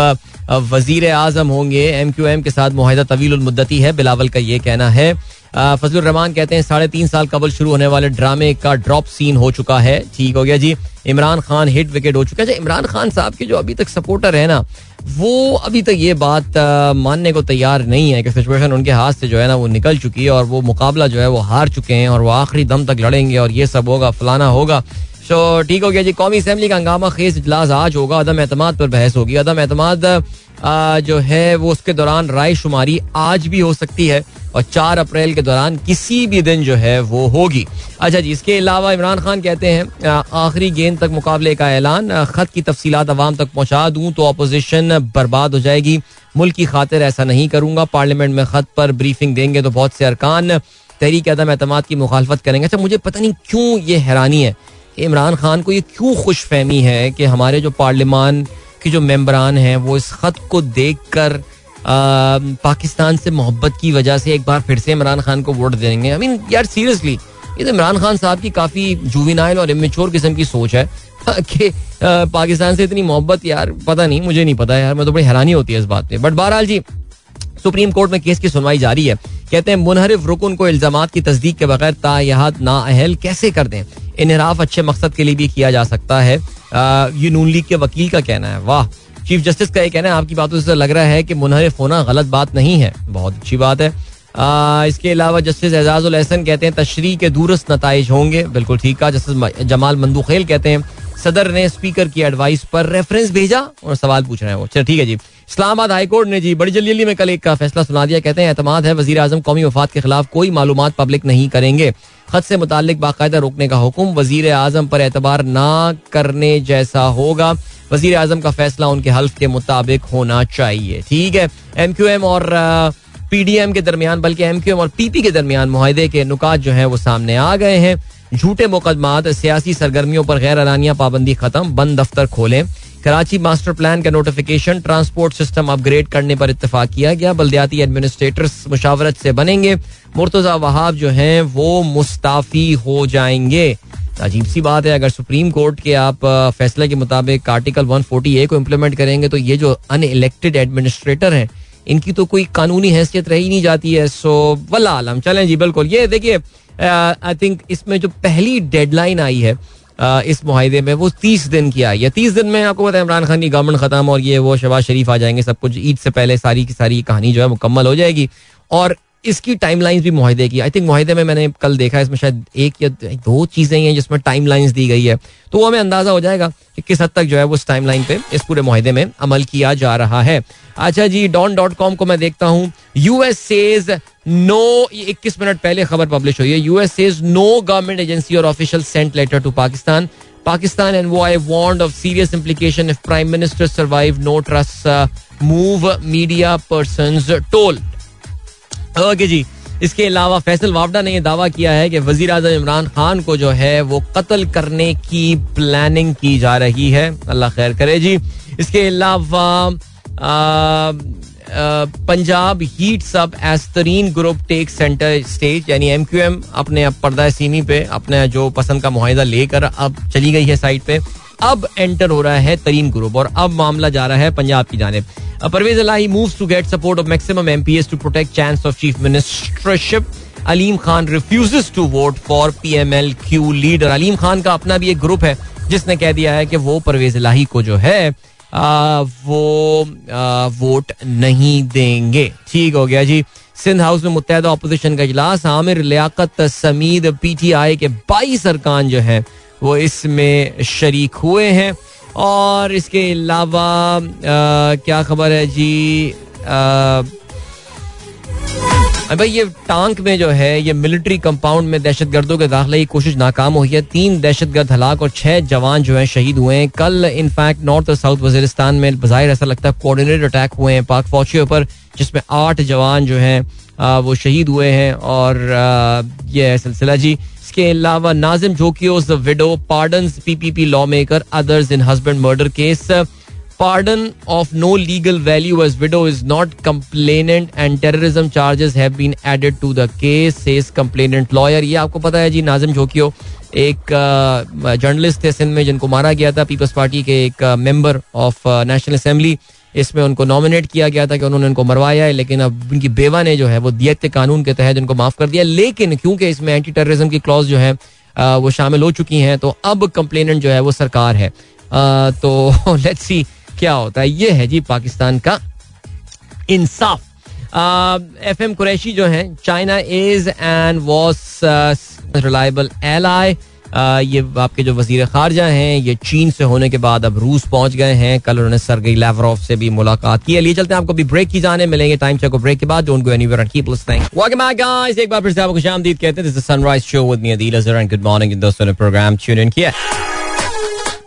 वज़ीर आज़म होंगे। एम क्यू एम के साथ माहिदा तवील मुद्दती है। बिलावल का ये कहना है। फजल रहमान कहते हैं साढ़े तीन साल कबल शुरू होने वाले ड्रामे का ड्रॉप सीन हो चुका है। ठीक हो गया जी। इमरान खान हिट विकेट हो चुका है। अच्छा, इमरान खान साहब के जो अभी तक सपोर्टर है ना वो अभी तक ये बात मानने को तैयार नहीं है कि सिचुएशन उनके हाथ से जो है ना वो निकल चुकी है और वो मुकाबला जो है वो हार चुके हैं और वो आखिरी दम तक लड़ेंगे और ये सब होगा फलाना होगा। सो ठीक हो गया जी। कौमी असम्बली का हंगामा खेज इजलास आज होगा। अदम एतमाद पर बहस होगी। अदम एतमाद जो है वो उसके दौरान राय शुमारी आज भी हो सकती है। और चार अप्रैल के दौरान किसी भी दिन जो है वो होगी। अच्छा जी, इसके अलावा इमरान खान कहते हैं आखिरी गेंद तक मुकाबले का ऐलान खत की तफसीलात आवाम तक पहुँचा दूँ तो अपोजिशन बर्बाद हो जाएगी। मुल्क की खातिर ऐसा नहीं करूँगा पार्लियामेंट में खत पर ब्रीफिंग देंगे तो बहुत से अरकान तहरीक अदम एतमाद की मुखालफत करेंगे। अच्छा मुझे पता नहीं क्यों ये हैरानी है इमरान खान को ये क्यों खुश फहमी है कि हमारे जो पार्लियामान के जो मेम्बरान हैं वो इस खत को देख कर पाकिस्तान से मोहब्बत की वजह से एक बार फिर से इमरान खान को वोट देंगे। आई मीन यार सीरियसली ये तो इमरान खान साहब की काफ़ी जूविनाइल और इमेच्योर किस्म की सोच है। कि पाकिस्तान से इतनी मोहब्बत, यार, पता नहीं, मुझे नहीं पता यार, मैं तो बड़ी हैरानी होती है इस बात पे। बट बहरहाल जी, सुप्रीम कोर्ट में केस की सुनवाई जारी है। कहते हैं, मुनहरिफ रुकन को इल्ज़ाम की तस्दीक के बगैर तायात नाअहल कैसे कर दें? इनहराफ अच्छे मकसद के लिए भी किया जा सकता है। ये नून लीग के वकील का कहना है। वाह। चीफ जस्टिस का ये कहना है आपकी बातों से लग रहा है कि मुनहरिफ होना गलत बात नहीं है। बहुत अच्छी बात है। आ, इसके अलावा जस्टिस एजाजुल एहसन कहते हैं तशरी के दूरस्त नतज होंगे। बिल्कुल ठीक है जस्टिस जमाल मंदूखेल कहते हैं सदर ने स्पीकर की एडवाइस पर रेफरेंस भेजा और सवाल पूछ रहे हैं वो। चलो ठीक है जी। इस्लामाबाद हाईकोर्ट ने जी बड़ी जल्दी में कल एक का फैसला सुना दिया। कहते हैं एतमाद है वजी अजम कौमी वफात के खिलाफ कोई मालूम पब्लिक नहीं करेंगे। खत से मुतालिक बाकायदा रोकने का हुक्म वज़ीर आज़म पर एतबार ना करने जैसा होगा। वज़ीर आज़म का फैसला उनके हल्फ के मुताबिक होना चाहिए। ठीक है? एम क्यू एम और पी डी एम के दरमियान, बल्कि एम क्यू एम और पी पी के दरमियान माहे के नुकात जो है वो सामने आ गए हैं। झूठे मुकदमात, सियासी सरगर्मियों पर गैर अलानिया पाबंदी खत्म, बंद दफ्तर खोलें। कराची मास्टर प्लान का नोटिफिकेशन ट्रांसपोर्ट सिस्टम अपग्रेड करने पर इतफाक किया गया। बल्दियाती एडमिनिस्ट्रेटर्स मुशावरत से बनेंगे। मुर्तजा वहाब जो हैं वो मुस्ताफी हो जाएँगे। अजीब सी बात है, अगर सुप्रीम कोर्ट के आप फैसले के मुताबिक आर्टिकल 140 ए को इम्प्लीमेंट करेंगे तो ये जो अनइलेक्टेड एडमिनिस्ट्रेटर हैं, इनकी तो कोई कानूनी हैसियत रही नहीं जाती है। सो वल्ला आलम चलें जी, बिल्कुल। ये देखिए आई थिंक इसमें जो पहली डेडलाइन आई है इस माहे में, वो तीस दिन की आई है। तीस दिन में आपको पता है, इमरान खान की गवर्नमेंट खत्म, और ये वो शबाज शरीफ आ जाएँगे, सब कुछ ईद से पहले सारी की सारी कहानी जो है मुकम्मल हो जाएगी। और इसकी टाइम भी माहदे की। आई थिंक माहदे में मैंने कल देखा इसमें शायद एक या दो चीज़ें हैं जिसमें टाइम दी गई है। तो वो हमें अंदाज़ा हो जाएगा कि किस हद तक जो है वो उस टाइम पे इस पूरे माहदे में अमल किया जा रहा है। अच्छा जी डॉन डॉट कॉम को मैं देखता हूँ। यूएस सेज नो इक्कीस मिनट पहले खबर पब्लिश हुई है। US says no government agency और official sent letter to Pakistan Pakistan and why warned of serious implication if Prime Minister survive no trust uh, move media persons told. Okay जी, इसके अलावा फैसल वावडा ने यह दावा किया है कि वज़ीर अजम इमरान खान को जो है वो कत्ल करने की प्लानिंग की जा रही है। अल्लाह खैर करे जी। इसके अलावा Punjab heats up एस्तरीन Tareen group take centre stage, यानी एम क्यू एम अपने पर्दा सीमी पे, अपने जो पसंद का मुहिदा लेकर अब चली गई है साइड पे। अब एंटर हो रहा है तरीन ग्रुप और अब मामला जा रहा है पंजाब की जानब। Pervaiz Elahi moves to get support of maximum MPs to protect chance of chief ministership Aleem Khan refuses to vote for PML Q leader Aleem Khan का अपना भी एक ग्रुप है जिसने कह दिया है कि वो परवेज इलाही को जो है आ, वो आ, वोट नहीं देंगे। ठीक हो गया जी। सिंध हाउस में मुतहदा अपोजिशन का इजलास। आमिर लियाकत समीद पीटीआई के बाईस अरकान जो है वो इसमें शरीक हुए हैं। और इसके अलावा क्या खबर है जी? आ, भाई ये टांक में जो है ये मिलिट्री कंपाउंड में दहशत गर्दों के दाखिले की कोशिश नाकाम हुई है। तीन दहशत गर्द हलाक और छह जवान जो है शहीद हुए हैं। कल इनफैक्ट नॉर्थ और साउथ वजीरिस्तान में बाहिर ऐसा लगता है कोऑर्डिनेटेड अटैक हुए हैं पाक फौजियों पर जिसमें आठ जवान जो हैं वो शहीद हुए हैं। और ये सिलसिला जी। इसके अलावा Nazim Jokhio's widow pardon PPP lawmaker others in husband murder case. Pardon of no legal value as widow is not complainant and terrorism charges have been added to the case says complainant lawyer ये आपको पता है जी, नाजिम जोकियो एक journalist थे सिंध में, जिनको मारा गया था, पीपल्स पार्टी के एक मेंबर ऑफ़ नेशनल असेंबली इसमें उनको नॉमिनेट किया गया था कि उन्होंने उनको मरवाया है, लेकिन अब उनकी बेवा ने जो है वो दियत कानून के तहत उनको माफ़ कर दिया। लेकिन क्योंकि इसमें एंटी टेररिज्म की क्लॉज जो है वो शामिल हो चुकी हैं तो अब कंप्लेनेंट जो है वो सरकार है। तो लेट्स सी क्या होता है। ये है जी पाकिस्तान का इंसाफ। एफ़ एम कुरैशी जो है China is and was reliable L I ये आपके जो वज़ीर खारजा हैं, ये चीन से होने के बाद अब रूस पहुँच गए हैं। कल उन्होंने सरगई लेवरोफ से भी मुलाकात की लिए चलते हैं, आपको भी ब्रेक की जाने, मिलेंगे टाइम चेक ब्रेक के बाद। Don't go anywhere and keep listening welcome back guys एक बार फिर से आपको खुशामदीद कहते हैं। This is sunrise show with me Adeel Azhar and good morning दोस्तों ने प्रोग्राम ट्यून इन किया।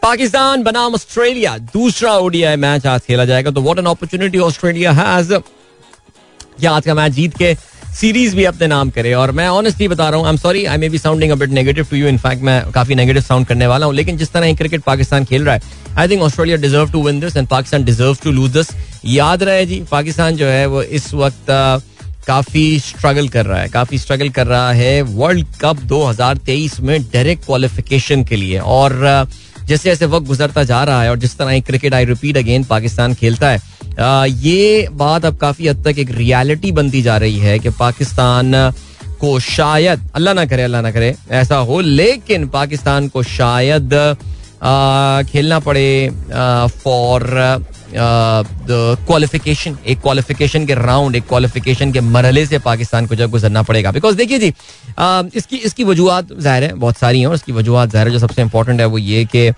पाकिस्तान बनाम ऑस्ट्रेलिया, दूसरा ओडीआई मैच आज खेला जाएगा। तो what an opportunity Australia has क्या आज का मैच जीत के सीरीज़ भी अपने नाम करे। और मैं ऑनेस्टली बता रहा हूँ I am sorry I may be sounding a negative to you in fact मैं काफ़ी नेगेटिव साउंड करने वाला हूँ। लेकिन जिस तरह क्रिकेट पाकिस्तान खेल रहा है I think Australia deserve to win this and Pakistan deserve to lose this याद रहे जी, पाकिस्तान जो है, वो इस वक्त काफ़ी स्ट्रगल कर रहा है। काफ़ी स्ट्रगल कर रहा है वर्ल्ड कप 2023 में डायरेक्ट क्वालिफिकेशन के लिए। और जैसे जैसे वक्त गुजरता जा रहा है और जिस तरह cricket I repeat again Pakistan खेलता है ये बात अब काफ़ी हद तक एक रियलिटी बनती जा रही है कि पाकिस्तान को शायद अल्लाह ना करे अल्लाह ना करे ऐसा हो लेकिन पाकिस्तान को शायद आ, खेलना पड़े फॉर क्वालिफिकेशन एक क्वालिफिकेशन के राउंड एक क्वालिफिकेशन के मरहले से पाकिस्तान को जब गुजरना पड़ेगा। बिकॉज़ देखिए जी इसकी इसकी वजूहत ज़ाहिर है बहुत सारी हैं और इसकी वजूहत ज़ाहिर है जो सबसे इंपॉर्टेंट है वो ये कि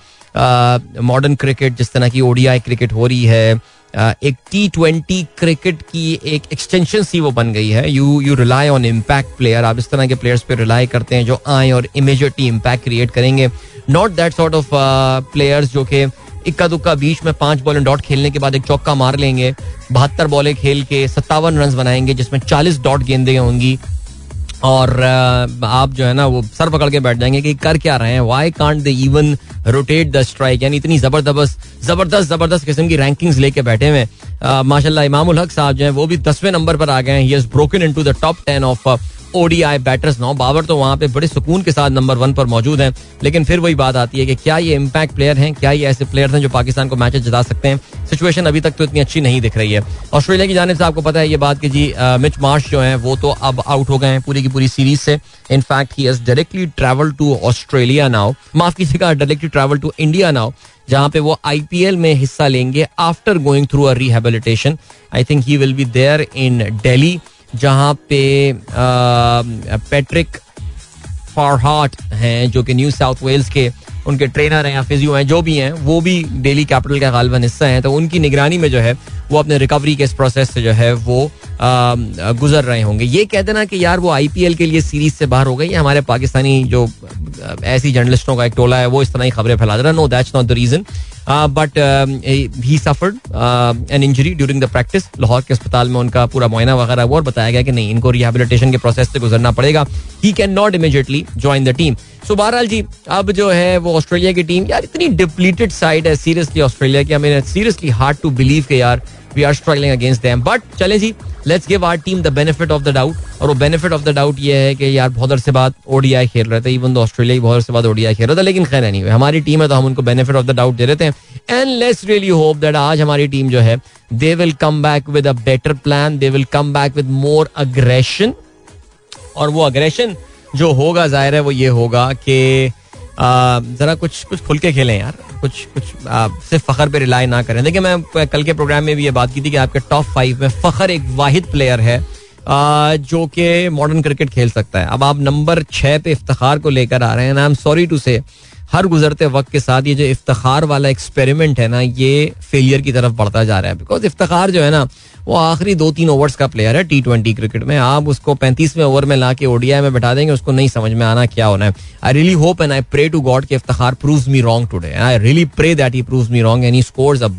मॉडर्न क्रिकेट जिस तरह की ओडीआई क्रिकेट हो रही है एक टी ट्वेंटी क्रिकेट की एक एक्सटेंशन सी वो बन गई है। You you rely on impact player आप इस तरह के प्लेयर्स पे रिलाई करते हैं जो आए और इमेजिएटली इम्पैक्ट क्रिएट करेंगे। Not that sort of players जो कि इक्का दुक्का बीच में पाँच बॉल डॉट खेलने के बाद एक चौका मार लेंगे, बहत्तर बॉलें खेल के सत्तावन रन बनाएँगे, जिसमें चालीस डॉट गेंदे होंगी। और आप जो है ना, वो सर पकड़ के बैठ जाएँगे कि कर क्या रहे हैं। Why can't they even rotate the strike यानी इतनी ज़बरदस्त ज़बरदस्त ज़बरदस्त किस्म की रैंकिंग्स लेके बैठे हुए माशाल्लाह, इमामुल हक साहब जो है, वो भी दसवें नंबर पर आ गए हैं। He has broken into the top ten of ODI batters now Babar तो वहाँ पे बड़े सुकून के साथ नंबर वन पर मौजूद हैं। लेकिन फिर वही बात आती है कि क्या ये इम्पैक्ट प्लेयर हैं? क्या ये ऐसे प्लेयर हैं जो पाकिस्तान को मैचेस जिता सकते हैं? सिचुएशन अभी तक तो इतनी अच्छी नहीं दिख रही है। ऑस्ट्रेलिया की जानब से आपको पता है ये बात कि जी मिच मार्श जो है, वो तो अब आउट हो गए हैं पूरी की पूरी सीरीज़ से। In fact he directly travel to Australia now माफ़ कीजिएगा directly travel to India now जहाँ पे वो आईपीएल में हिस्सा लेंगे after going through a rehabilitation I think he will be there in Delhi जहाँ पे पैट्रिक फारहाट हैं, जो कि न्यू साउथ वेल्स के उनके ट्रेनर हैं या फिजियो हैं, जो भी हैं, वो भी डेली कैपिटल का गालबन हिस्सा हैं तो उनकी निगरानी में जो है वो अपने रिकवरी के इस प्रोसेस से जो है वो गुजर रहे होंगे। ये कह देना कि यार वो आईपीएल के लिए सीरीज़ से बाहर हो गई हमारे पाकिस्तानी जो ऐसी जर्नलिस्टों का एक टोला है, वो इस तरह की खबरें फैला दे रहा no that's not the reason but he suffered an injury during the practice Lahore के अस्पताल में उनका पूरा मुआयना वगैरह हुआ और बताया गया कि नहीं, इनको रिहेबिलिटेशन के प्रोसेस से गुजरना पड़ेगा। He can not immediately join the team so बहरहाल जी, अब जो है वो ऑस्ट्रेलिया की टीम यार इतनी डिप्लीटेड साइड है सीरियसली ऑस्ट्रेलिया की। I seriously hard to believe के यार we are struggling against them but चले जी let's give our team the benefit of the doubt और वो बेनिफिट ऑफ़ द डाउट ये है कि यार, बहुत अरसे बाद ओडीआई खेल रहे थे इवन तो ऑस्ट्रेलिया बहुत अरसे बाद ओडीआई खेल रहा था, लेकिन खैर नहीं हमारी टीम है तो हम उनको बेनिफिट ऑफ़ द डाउट दे रहे थे and let's really hope that आज हमारी टीम जो है they will come back with a better plan they will come back with more aggression और वो अग्रेशन जो होगा, ज़ाहिर है वो ये होगा कि जरा कुछ कुछ खुल के खेलें यार। कुछ कुछ सिर्फ़ फखर पे रिलाई ना करें। देखिए, मैं कल के प्रोग्राम में भी ये बात की थी कि आपके टॉप फाइव में फखर एक वाहिद प्लेयर है जो कि मॉडर्न क्रिकेट खेल सकता है। अब आप नंबर छः पे इफ्तार को लेकर आ रहे हैं आई एम सॉरी टू से हर गुजरते वक्त के साथ ये जो इफ्तार वाला एक्सपेरिमेंट है ना, ये फेलियर की तरफ़ बढ़ता जा रहा है। बिकॉज़ इफ्तार जो है ना, वो आखिरी दो तीन ओवर्स का प्लेयर है टी ट्वेंटी क्रिकेट में। आप उसको पैंतीसवें ओवर में ला के ओडीआई में बैठा देंगे, उसको नहीं समझ में आना क्या होना है। I really hope and I pray to God के Iftikhar prove me wrong today I really pray that he prove me wrong and scores a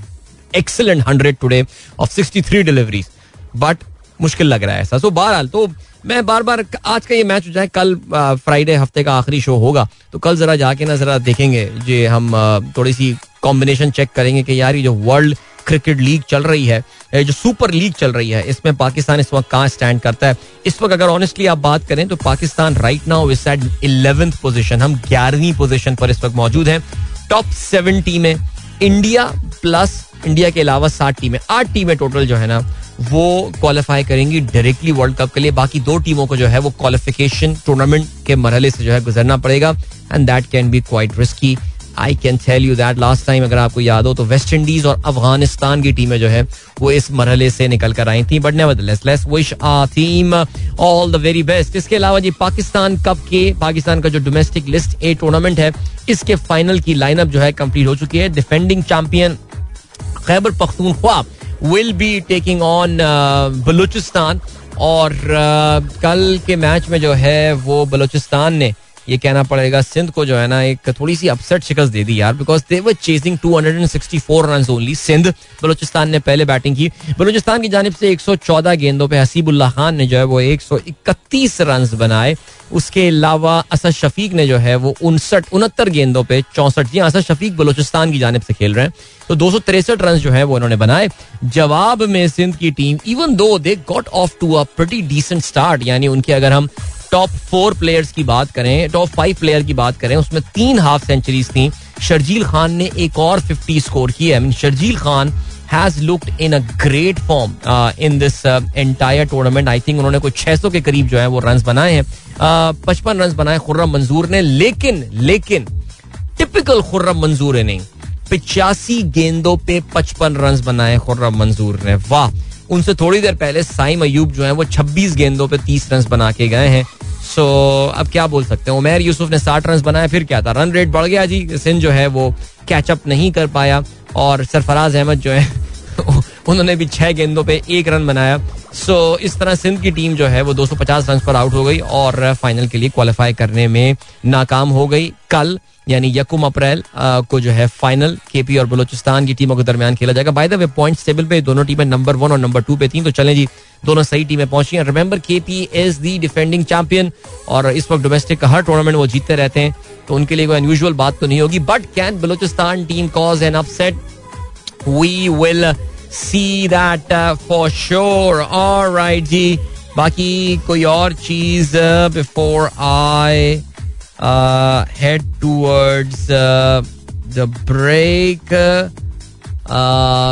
excellent hundred today off sixty three deliveries but मुश्किल लग रहा है ऐसा। सो बहरहाल तो मैं बार बार आज का ये मैच हो जाए कल फ्राइडे हफ़्ते का आखिरी शो होगा। तो कल जरा जाके ना जरा देखेंगे। जे हम थोड़ी सी कॉम्बिनेशन चेक करेंगे कि यार, ये जो वर्ल्ड क्रिकेट लीग चल रही है जो सुपर लीग चल रही है, इसमें पाकिस्तान इस वक्त कहाँ स्टैंड करता है? इस वक्त अगर ऑनेस्टली आप बात करें तो Pakistan right now is at eleventh position हम ग्यारहवीं पोजिशन पर इस वक्त मौजूद हैं। टॉप सेवन टीमें इंडिया प्लस इंडिया के अलावा सात टीमें आठ टीमें टोटल जो है ना। वो क्वालिफाई करेंगी डायरेक्टली वर्ल्ड कप के लिए। बाकी दो टीमों को जो है वो क्वालिफिकेशन टूर्नामेंट के मरहले से जो है गुजरना पड़ेगा। And that can be quite risky I can tell you that last time अगर आपको याद हो तो वेस्ट इंडीज और अफ़गानिस्तान की टीमें जो है वो इस मरहले से निकल कर आई थी। But nevertheless wish a all the very best इसके अलावा जी पाकिस्तान कप के, पाकिस्तान का जो डोमेस्टिक लिस्ट ए टूर्नामेंट है, इसके फाइनल की लाइनअप जो है कंप्लीट हो चुकी है। Defending champion Khyber Pakhtunkhwa will be taking on Balochistan और uh, कल के मैच में जो है वो बलूचिस्तान ने ये कहना पड़ेगा सिंध को जो है ना एक थोड़ी सी अपसेट शिकस्त दे दी यार because they were chasing 264 run only Sindh. Balochistan ने पहले बैटिंग की। बलूचिस्तान की जानब से 114 गेंदों पे हसीबुल्ला खान ने जो है वो 131 रन बनाए। उसके अलावा असद शफीक ने जो है वो उनसठ उनहत्तर गेंदों पे चौसठ जी हाँ, असद शफीक बलूचिस्तान की जानब से खेल रहे हैं। तो दो सौ तिरसठ रन जो है वो उन्होंने बनाए। जवाब में सिंध की team even though they got off to a pretty decent start यानी उनके अगर हम टॉप फोर प्लेयर्स की बात करें टॉप फाइव प्लेयर की बात करें उसमें तीन हाफ़ सेंचुरीज थी। शर्जील खान ने एक और फिफ्टी स्कोर की है। Sharjeel Khan has looked in a great form in this entire tournament I think उन्होंने कुछ 600 के करीब जो है वो रन बनाए हैं। Uh, पचपन रन बनाए खुर्रम मंजूर ने लेकिन लेकिन टिपिकल खुर्रम मंजूर इनिंग पिचासी गेंदों पे पचपन रन बनाए खुर्रम मंजूर ने। वाह! उनसे थोड़ी देर पहले साइम अयूब जो है वो 26 गेंदों पे 30 रन बना के गए हैं। सो अब क्या बोल सकते हैं? उमेर यूसुफ ने साठ रन बनाया फिर क्या था? रन रेट बढ़ गया जी सिंध जो है वो कैचअप नहीं कर पाया और सरफराज अहमद जो है उन्होंने भी छह गेंदों पे एक रन बनाया। सो so, इस तरह सिंध की टीम जो है वो 250 रन पर आउट हो गई और फाइनल के लिए क्वालिफाई करने में नाकाम हो गई। कल यानी यकुम अप्रैल को जो है फाइनल केपी और बलोचिस्तान की टीमों के दरमियान खेला जाएगा। By the way points table पे दोनों टीमें नंबर वन और नंबर टू पे थी तो चलें जी, दोनों सही टीमें पहुँची हैं। Remember K P is the defending champion और इस वक्त डोमेस्टिक का हर टूर्नामेंट वो जीतते रहते हैं तो उनके लिए कोई अनयूजुअल बात तो नहीं होगी। But can Balochistan team cause an upset we will see that for sure right जी, बाकी कोई और चीज़ before I head towards the break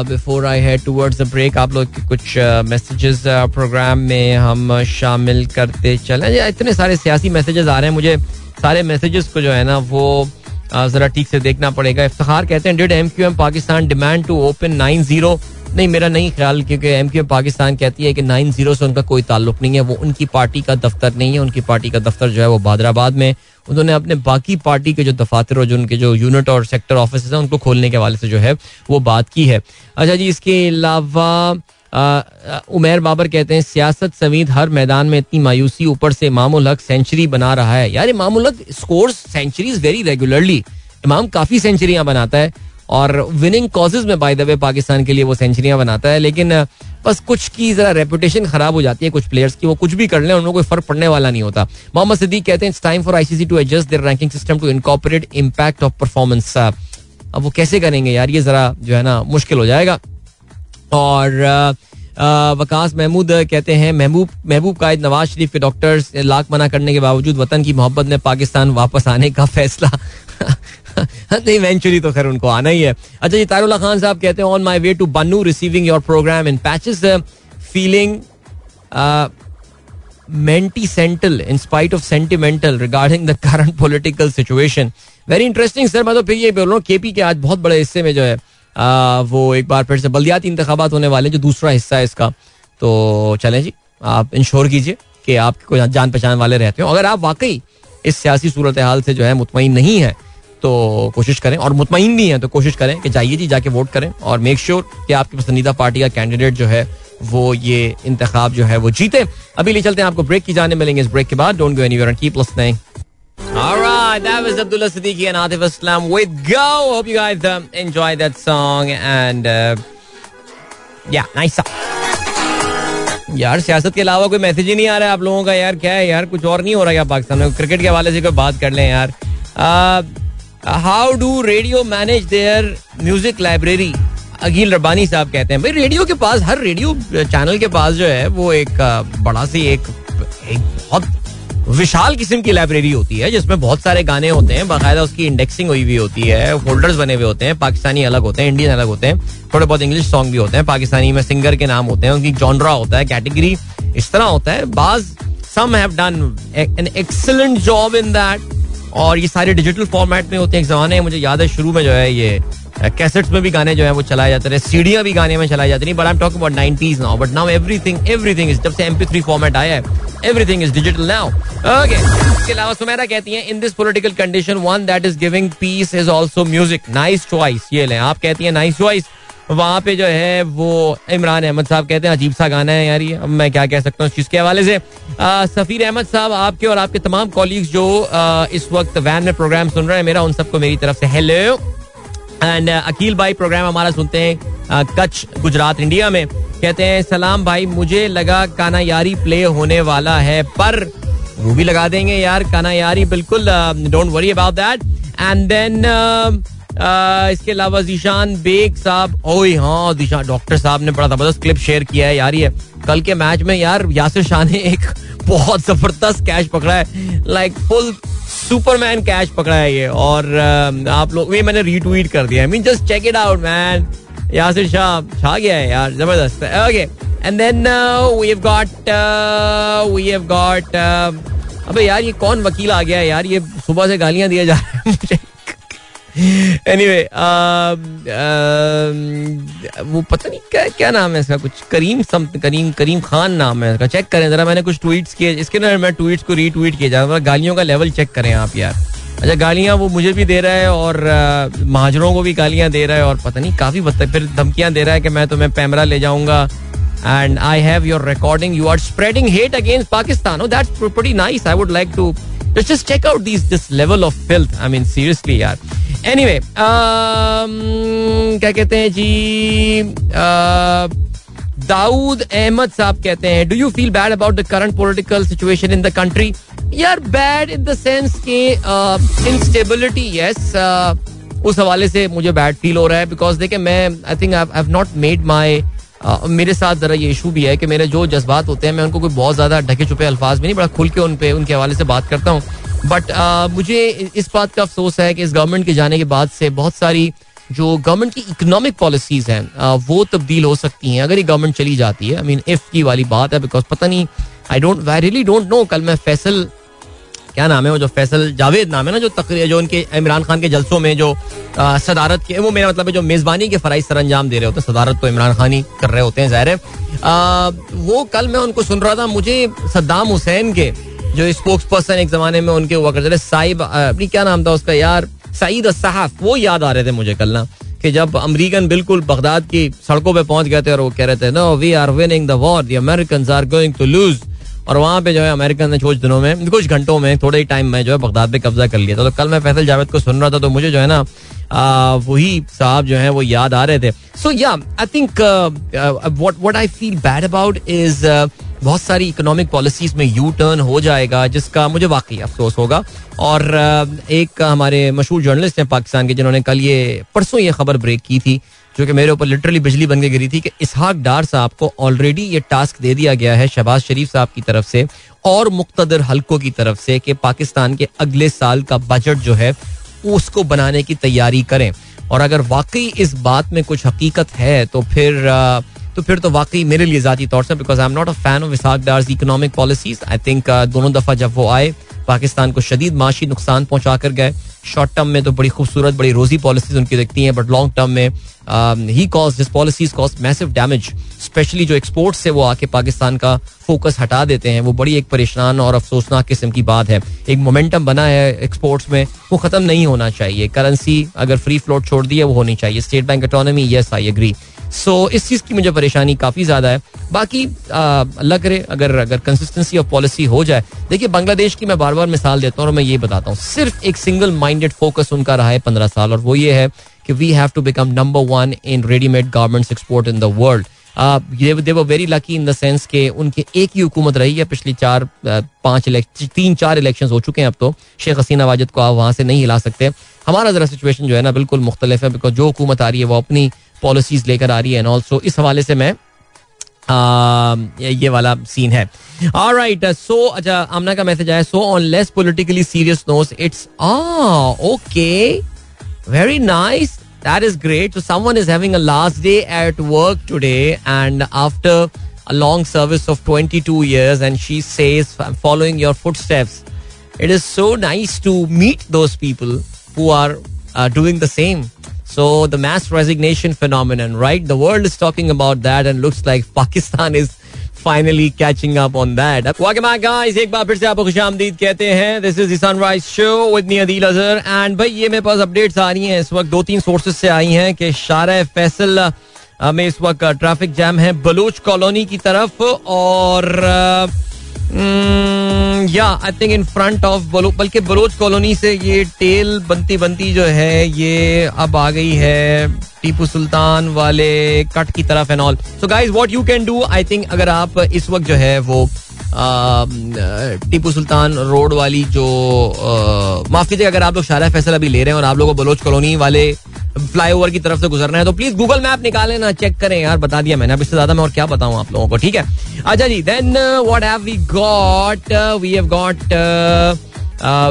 before I head towards the break आप लोग के कुछ मैसेजेस uh, प्रोग्राम uh, में हम शामिल करते चले। इतने सारे सियासी मैसेजेस आ रहे हैं। मुझे सारे मैसेजेस को जो है ना वो जरा ठीक से देखना पड़ेगा। इफ्तार कहते हैं did M Q M Pakistan demand to open nine zero नहीं मेरा नहीं ख्याल क्योंकि एम क्यू एम पाकिस्तान कहती है कि नाइन ज़ीरो से उनका कोई ताल्लुक नहीं है। वो उनकी पार्टी का दफ्तर नहीं है। उनकी पार्टी का दफ्तर जो है वो बादराबाद में उन्होंने अपने बाकी पार्टी के जो दफातर और जो उनके जो यूनिट और सेक्टर ऑफ़िस हैं, उनको खोलने के हवाले से जो है, वो बात की है। अच्छा जी, इसके अलावा उमेर बाबर कहते हैं, सियासत समीत हर मैदान में इतनी मायूसी, ऊपर से इमाम हक सेंचुरी बना रहा है। यार, इमाम हक स्कोर सेंचुरी वेरी रेगुलरली इमाम काफ़ी सेंचुरियाँ बनाता है। और विनिंग कॉजेज में बाय द वे पाकिस्तान के लिए वो सेंचुरियाँ बनाता है, लेकिन बस कुछ की जरा रेपुटेशन खराब हो जाती है कुछ प्लेयर्स की, वो कुछ भी कर लें उनको कोई फ़र्क पड़ने वाला नहीं होता। मोहम्मद सिद्दीक कहते हैं it's time for ICC to adjust their ranking system to incorporate impact of performance अब वो कैसे करेंगे यार? ये जरा जो है ना, मुश्किल हो जाएगा। और वकास महमूद कहते हैं, महबूब महबूब कायद नवाज़ शरीफ के डॉक्टर्स लाख मना करने के बावजूद वतन की मोहब्बत में पाकिस्तान वापस आने का फैसला। इवेंचुअली तो खैर उनको आना ही है। अच्छा जी तारुल्ला खान साहब कहते हैं on my way to Bannu receiving your program in patches feeling sentimental in spite of sentimental regarding the current political situation very interesting sir मैं तो फिर ये बोल रहा हूँ केपी के आज बहुत बड़े हिस्से में जो है आ, वो एक बार फिर से बल्दियाती इंतबात होने वाले जो दूसरा हिस्सा है इसका। तो चलें जी आप इंश्योर कीजिए कि आपके जान पहचान वाले रहते हो। अगर आप वाकई इस सियासी सूरत हाल से जो है मुतमिन नहीं है तो कोशिश करें। और मुतमिन भी हैं तो कोशिश करें कि जाइए जी जाके वोट करें और मेक श्योर sure कि आपकी पसंदीदा पार्टी का कैंडिडेट जो है वो ये इंतखाब जो है वो जीते। अभी ले चलते हैं आपको ब्रेक की जाने मिलेंगे इस ब्रेक के बाद। Don't go anywhere and keep listening Alright, that was Abdullah Siddiqui and Atif Islam with Go. Hope you guys um, enjoyed that song and uh, yeah, nice song. यार सियासत के अलावा कोई मैसेज ही नहीं आ रहा है आप लोगों का। यार क्या है यार? कुछ और नहीं हो रहा क्या पाकिस्तान में? क्रिकेट के हवाले से कोई बात कर लें यार। How do radio manage their music library Aqeel Rabbani साहब कहते हैं भाई रेडियो के पास हर रेडियो चैनल के पास जो है वो एक बड़ा सी एक, एक बहुत विशाल किस्म की लाइब्रेरी होती है जिसमें बहुत सारे गाने होते हैं। बाकायदा उसकी इंडेक्सिंग हुई हुई होती है होल्डर्स बने हुए होते हैं पाकिस्तानी अलग होते हैं इंडियन अलग होते हैं थोड़े बहुत इंग्लिश सॉन्ग भी होते हैं। पाकिस्तानी में सिंगर के नाम होते हैं उनकी जॉनरा होता है कैटेगरी इस तरह होता है। बाज some have done an excellent job in that और ये सारे डिजिटल फॉर्मेट में होते हैं एक जमाने मुझे याद है, शुरू में जो है ये कैसेट्स में भी गाने जो है वो चलाए जाते रहे सीढ़ियाँ भी गाने में चलाई जाती but I am talking about 90s now but now everything everything is जब से एमपी थ्री फॉर्मेट आया है everything is digital now okay इसके अलावा सुमेरा कहती हैं in this political condition one that is giving peace is also music nice choice ये लें, आप कहती हैं नाइस चॉइस वहाँ पे जो है वो इमरान अहमद साहब कहते हैं अजीब सा गाना है यार ये। अब मैं क्या कह सकता हूँ इस चीज़ के हवाले से। सफीर अहमद साहब आपके और आपके तमाम कॉलीग्स जो आ, इस वक्त वैन में प्रोग्राम सुन रहे हैं मेरा उन सबको मेरी तरफ़ से हेलो एंड अकील भाई प्रोग्राम हमारा सुनते हैं कच्छ गुजरात इंडिया में। कहते हैं सलाम भाई मुझे लगा काना यारी प्ले होने वाला है पर वो भी लगा देंगे यार काना यारी बिल्कुल don't worry about that and then इसके अलावा जीशान बेग साहब, ओए हाँ दिशा डॉक्टर साहब ने बड़ा ज़बरदस्त क्लिप शेयर किया है, यार ये। कल के मैच में यार यासिर शाह ने एक बहुत ज़बरदस्त कैच पकड़ा है लाइक फुल सुपरमैन कैच पकड़ा है ये, और आप लोग, ये मैंने रीट्वीट कर दिया I mean just check it out man Yasir Shah छा गया है यार, ज़बरदस्त okay and then we have got we have got अबे यार ये कौन वकील आ गया है यार? ये सुबह से गालियाँ दिया जा रहा है मुझे। एनीवे um, um, वो पता नहीं क्या क्या नाम है इसका? कुछ करीम सम करीम करीम खान नाम है इसका। चेक करें जरा मैंने कुछ ट्वीट्स किए। इसके अंदर मैं ट्वीट्स को रीट्वीट किया जा रहा गालियों का लेवल चेक करें आप यार। अच्छा गालियाँ वो मुझे भी दे रहा है और महाजरों को भी गालियाँ दे रहा है और पता नहीं काफ़ी फिर धमकियाँ दे रहा है कि मैं तुम्हें पैमरा ले जाऊँगा। And I have your recording you are spreading hate against Pakistan that's pretty nice I would like to Let's just check out these this level of filth. I mean, seriously, यार. Anyway, um, क्या कहते हैं जी दाऊद अहमद साहब कहते हैं do you feel bad about the current political situation in the country यार bad in the sense के instability yes उस हवाले से मुझे बैड फील हो रहा है बिकॉज़ देखिए मैं I think I have not made my मेरे साथ जरा ये इशू भी है कि मेरे जो जज्बात होते हैं, मैं उनको कोई बहुत ज़्यादा ढके छुपे अल्फाज में नहीं, बड़ा खुल के उन पे, उनके हवाले से बात करता हूँ। बट मुझे इस बात का अफसोस है कि इस गवर्नमेंट के जाने के बाद से बहुत सारी जो गवर्नमेंट की इकोनॉमिक पॉलिसीज़ हैं वो तब्दील हो सकती हैं। अगर ये गवर्नमेंट चली जाती है आई मीन इफ़ की वाली बात है बिकॉज़ पता नहीं I don't I really don't know कल मैं फैसल क्या नाम है वो जो फैसल जावेद नाम है ना जो तकरीर जो उनके, इमरान खान के जलसों में जो सदारत के, वो मेरा मतलब है जो मेजबानी के फराइज सर अंजाम दे रहे होते हैं, सदारत तो इमरान खान ही कर रहे होते हैं, ज़ाहिर वो कल मैं उनको सुन रहा था, मुझे सद्दाम हुसैन के जो स्पोक्स पर्सन एक जमाने में उनके हुआ करते थे साहिब अपनी क्या नाम था उसका यार, सईद सहाफ, वो याद आ रहे थे मुझे कल ना, कि जब अमरीकन बिल्कुल बगदाद की सड़कों पे पहुँच गए थे और वो कह रहे थे no we are winning the war the American are going to lose और वहाँ पे जो है अमेरिकन ने कुछ दिनों में कुछ घंटों में थोड़े ही टाइम में जो है बगदाद पे कब्जा कर लिया था। तो कल मैं फैसल जावेद को सुन रहा था तो मुझे जो है ना वही साहब जो है वो याद आ रहे थे। So yeah I think what what I feel bad about is बहुत सारी इकोनॉमिक पॉलिसीज़ में यू टर्न हो जाएगा जिसका मुझे वाकई अफसोस होगा। और uh, एक हमारे मशहूर जर्नलिस्ट हैं पाकिस्तान के जिन्होंने कल ये परसों ये खबर ब्रेक की थी। जो कि मेरे ऊपर लिटरली बिजली बन के गिरी थी कि इसहाक डार साहब को ऑलरेडी ये टास्क दे दिया गया है शहबाज शरीफ साहब की तरफ़ से और मुख्तर हल्कों की तरफ़ से कि पाकिस्तान के अगले साल का बजट जो है, उसको बनाने की तैयारी करें। और अगर वाकई इस बात में कुछ हकीकत है तो फिर तो फिर तो वाकई मेरे लिए जाती तौर से because I am not a fan of Ishaq Dar's economic policies I think दोनों दफ़ा जब वो आए, पाकिस्तान को शदीद माशी नुकसान पहुँचा कर गए। शॉर्ट टर्म में तो बड़ी खूबसूरत, बड़ी रोजी पॉलिसीज़ उनकी दिखती हैं बट लॉन्ग टर्म में ही cause this policies cause massive damage especially जो एक्सपोर्ट्स से वो आके पाकिस्तान का फोकस हटा देते हैं। वो बड़ी एक परेशान और अफसोसनाक किस्म की बात है। एक मोमेंटम बना है एक्सपोर्ट्स में, वो खत्म नहीं होना चाहिए। करेंसी अगर फ्री फ्लोट छोड़ दी है, वो होनी चाहिए। State Bank economy yes I agree so इस चीज़ की मुझे परेशानी काफ़ी ज़्यादा है। बाकी अल्लाह करे, अगर अगर कंसिस्टेंसी ऑफ़ पॉलिसी हो जाए। देखिए, बांग्लादेश की मैं बार बार मिसाल देता हूँ और मैं ये बताता हूँ। सिर्फ़ एक सिंगल माइंडेड फोकस उनका रहा है पंद्रह साल और वो ये है कि we have to become number one in readymade garments export in the world they were very lucky in the sense के उनकी एक ही हुकूमत रही है पिछली चार पाँच तीन, चार इलेक्शन हो चुके हैं अब तो। शेख हसीना वाजिद को आप वहाँ से नहीं हिला सकते। हमारा जरा सिचुएशन जो है ना बिल्कुल मुख्तलिफ़ है बिकॉज़ जो हुकूमत आ रही है वो अपनी पॉलिसीज़ लेकर आ रही है एंड ऑल्सो इस हवाले से मैं आ, ये वाला सीन है। All right, so, अच्छा का मैसेज आया so on less politically serious notes it's okay very nice that is great so Saman a last day at work today and after a long service of twenty two years and she says following your footsteps it is so nice to meet those people who are doing the same So the mass resignation phenomenon, right? The world is talking about that, and looks like Pakistan is finally catching up on that welcome back guys एक बार फिर से आपको खुशामदीद कहते हैं this is the sunrise show with me Adeel Azhar and भाई ये मेरे पास अपडेट्स आ रही हैं इस वक्त दो तीन सोर्सेज से आई हैं कि शारा फैसल में इस वक्त ट्रैफ़िक जैम है बलूच कॉलोनी की तरफ़ और yeah I think in front of बलो बल्कि बलोच कॉलोनी से ये टेल बनती बनती जो है, ये अब आ गई है टीपू सुल्तान वाले कट की तरफ़ and all so guys what you can do I think अगर आप इस वक्त जो है वो टीपू सुल्तान रोड वाली जो माफ़ कीजिए, अगर आप लोग शारा फैसल अभी ले रहे हैं और आप लोगों को बलोच कॉलोनी वाले फ्लाईओवर की तरफ़ से गुजरना है तो प्लीज़ गूगल मैप निकालें, ना चेक करें। यार, बता दिया मैंने। अब इससे ज़्यादा मैं और क्या बताऊँ आप लोगों को, ठीक है? अच्छा जी then what have we got we have got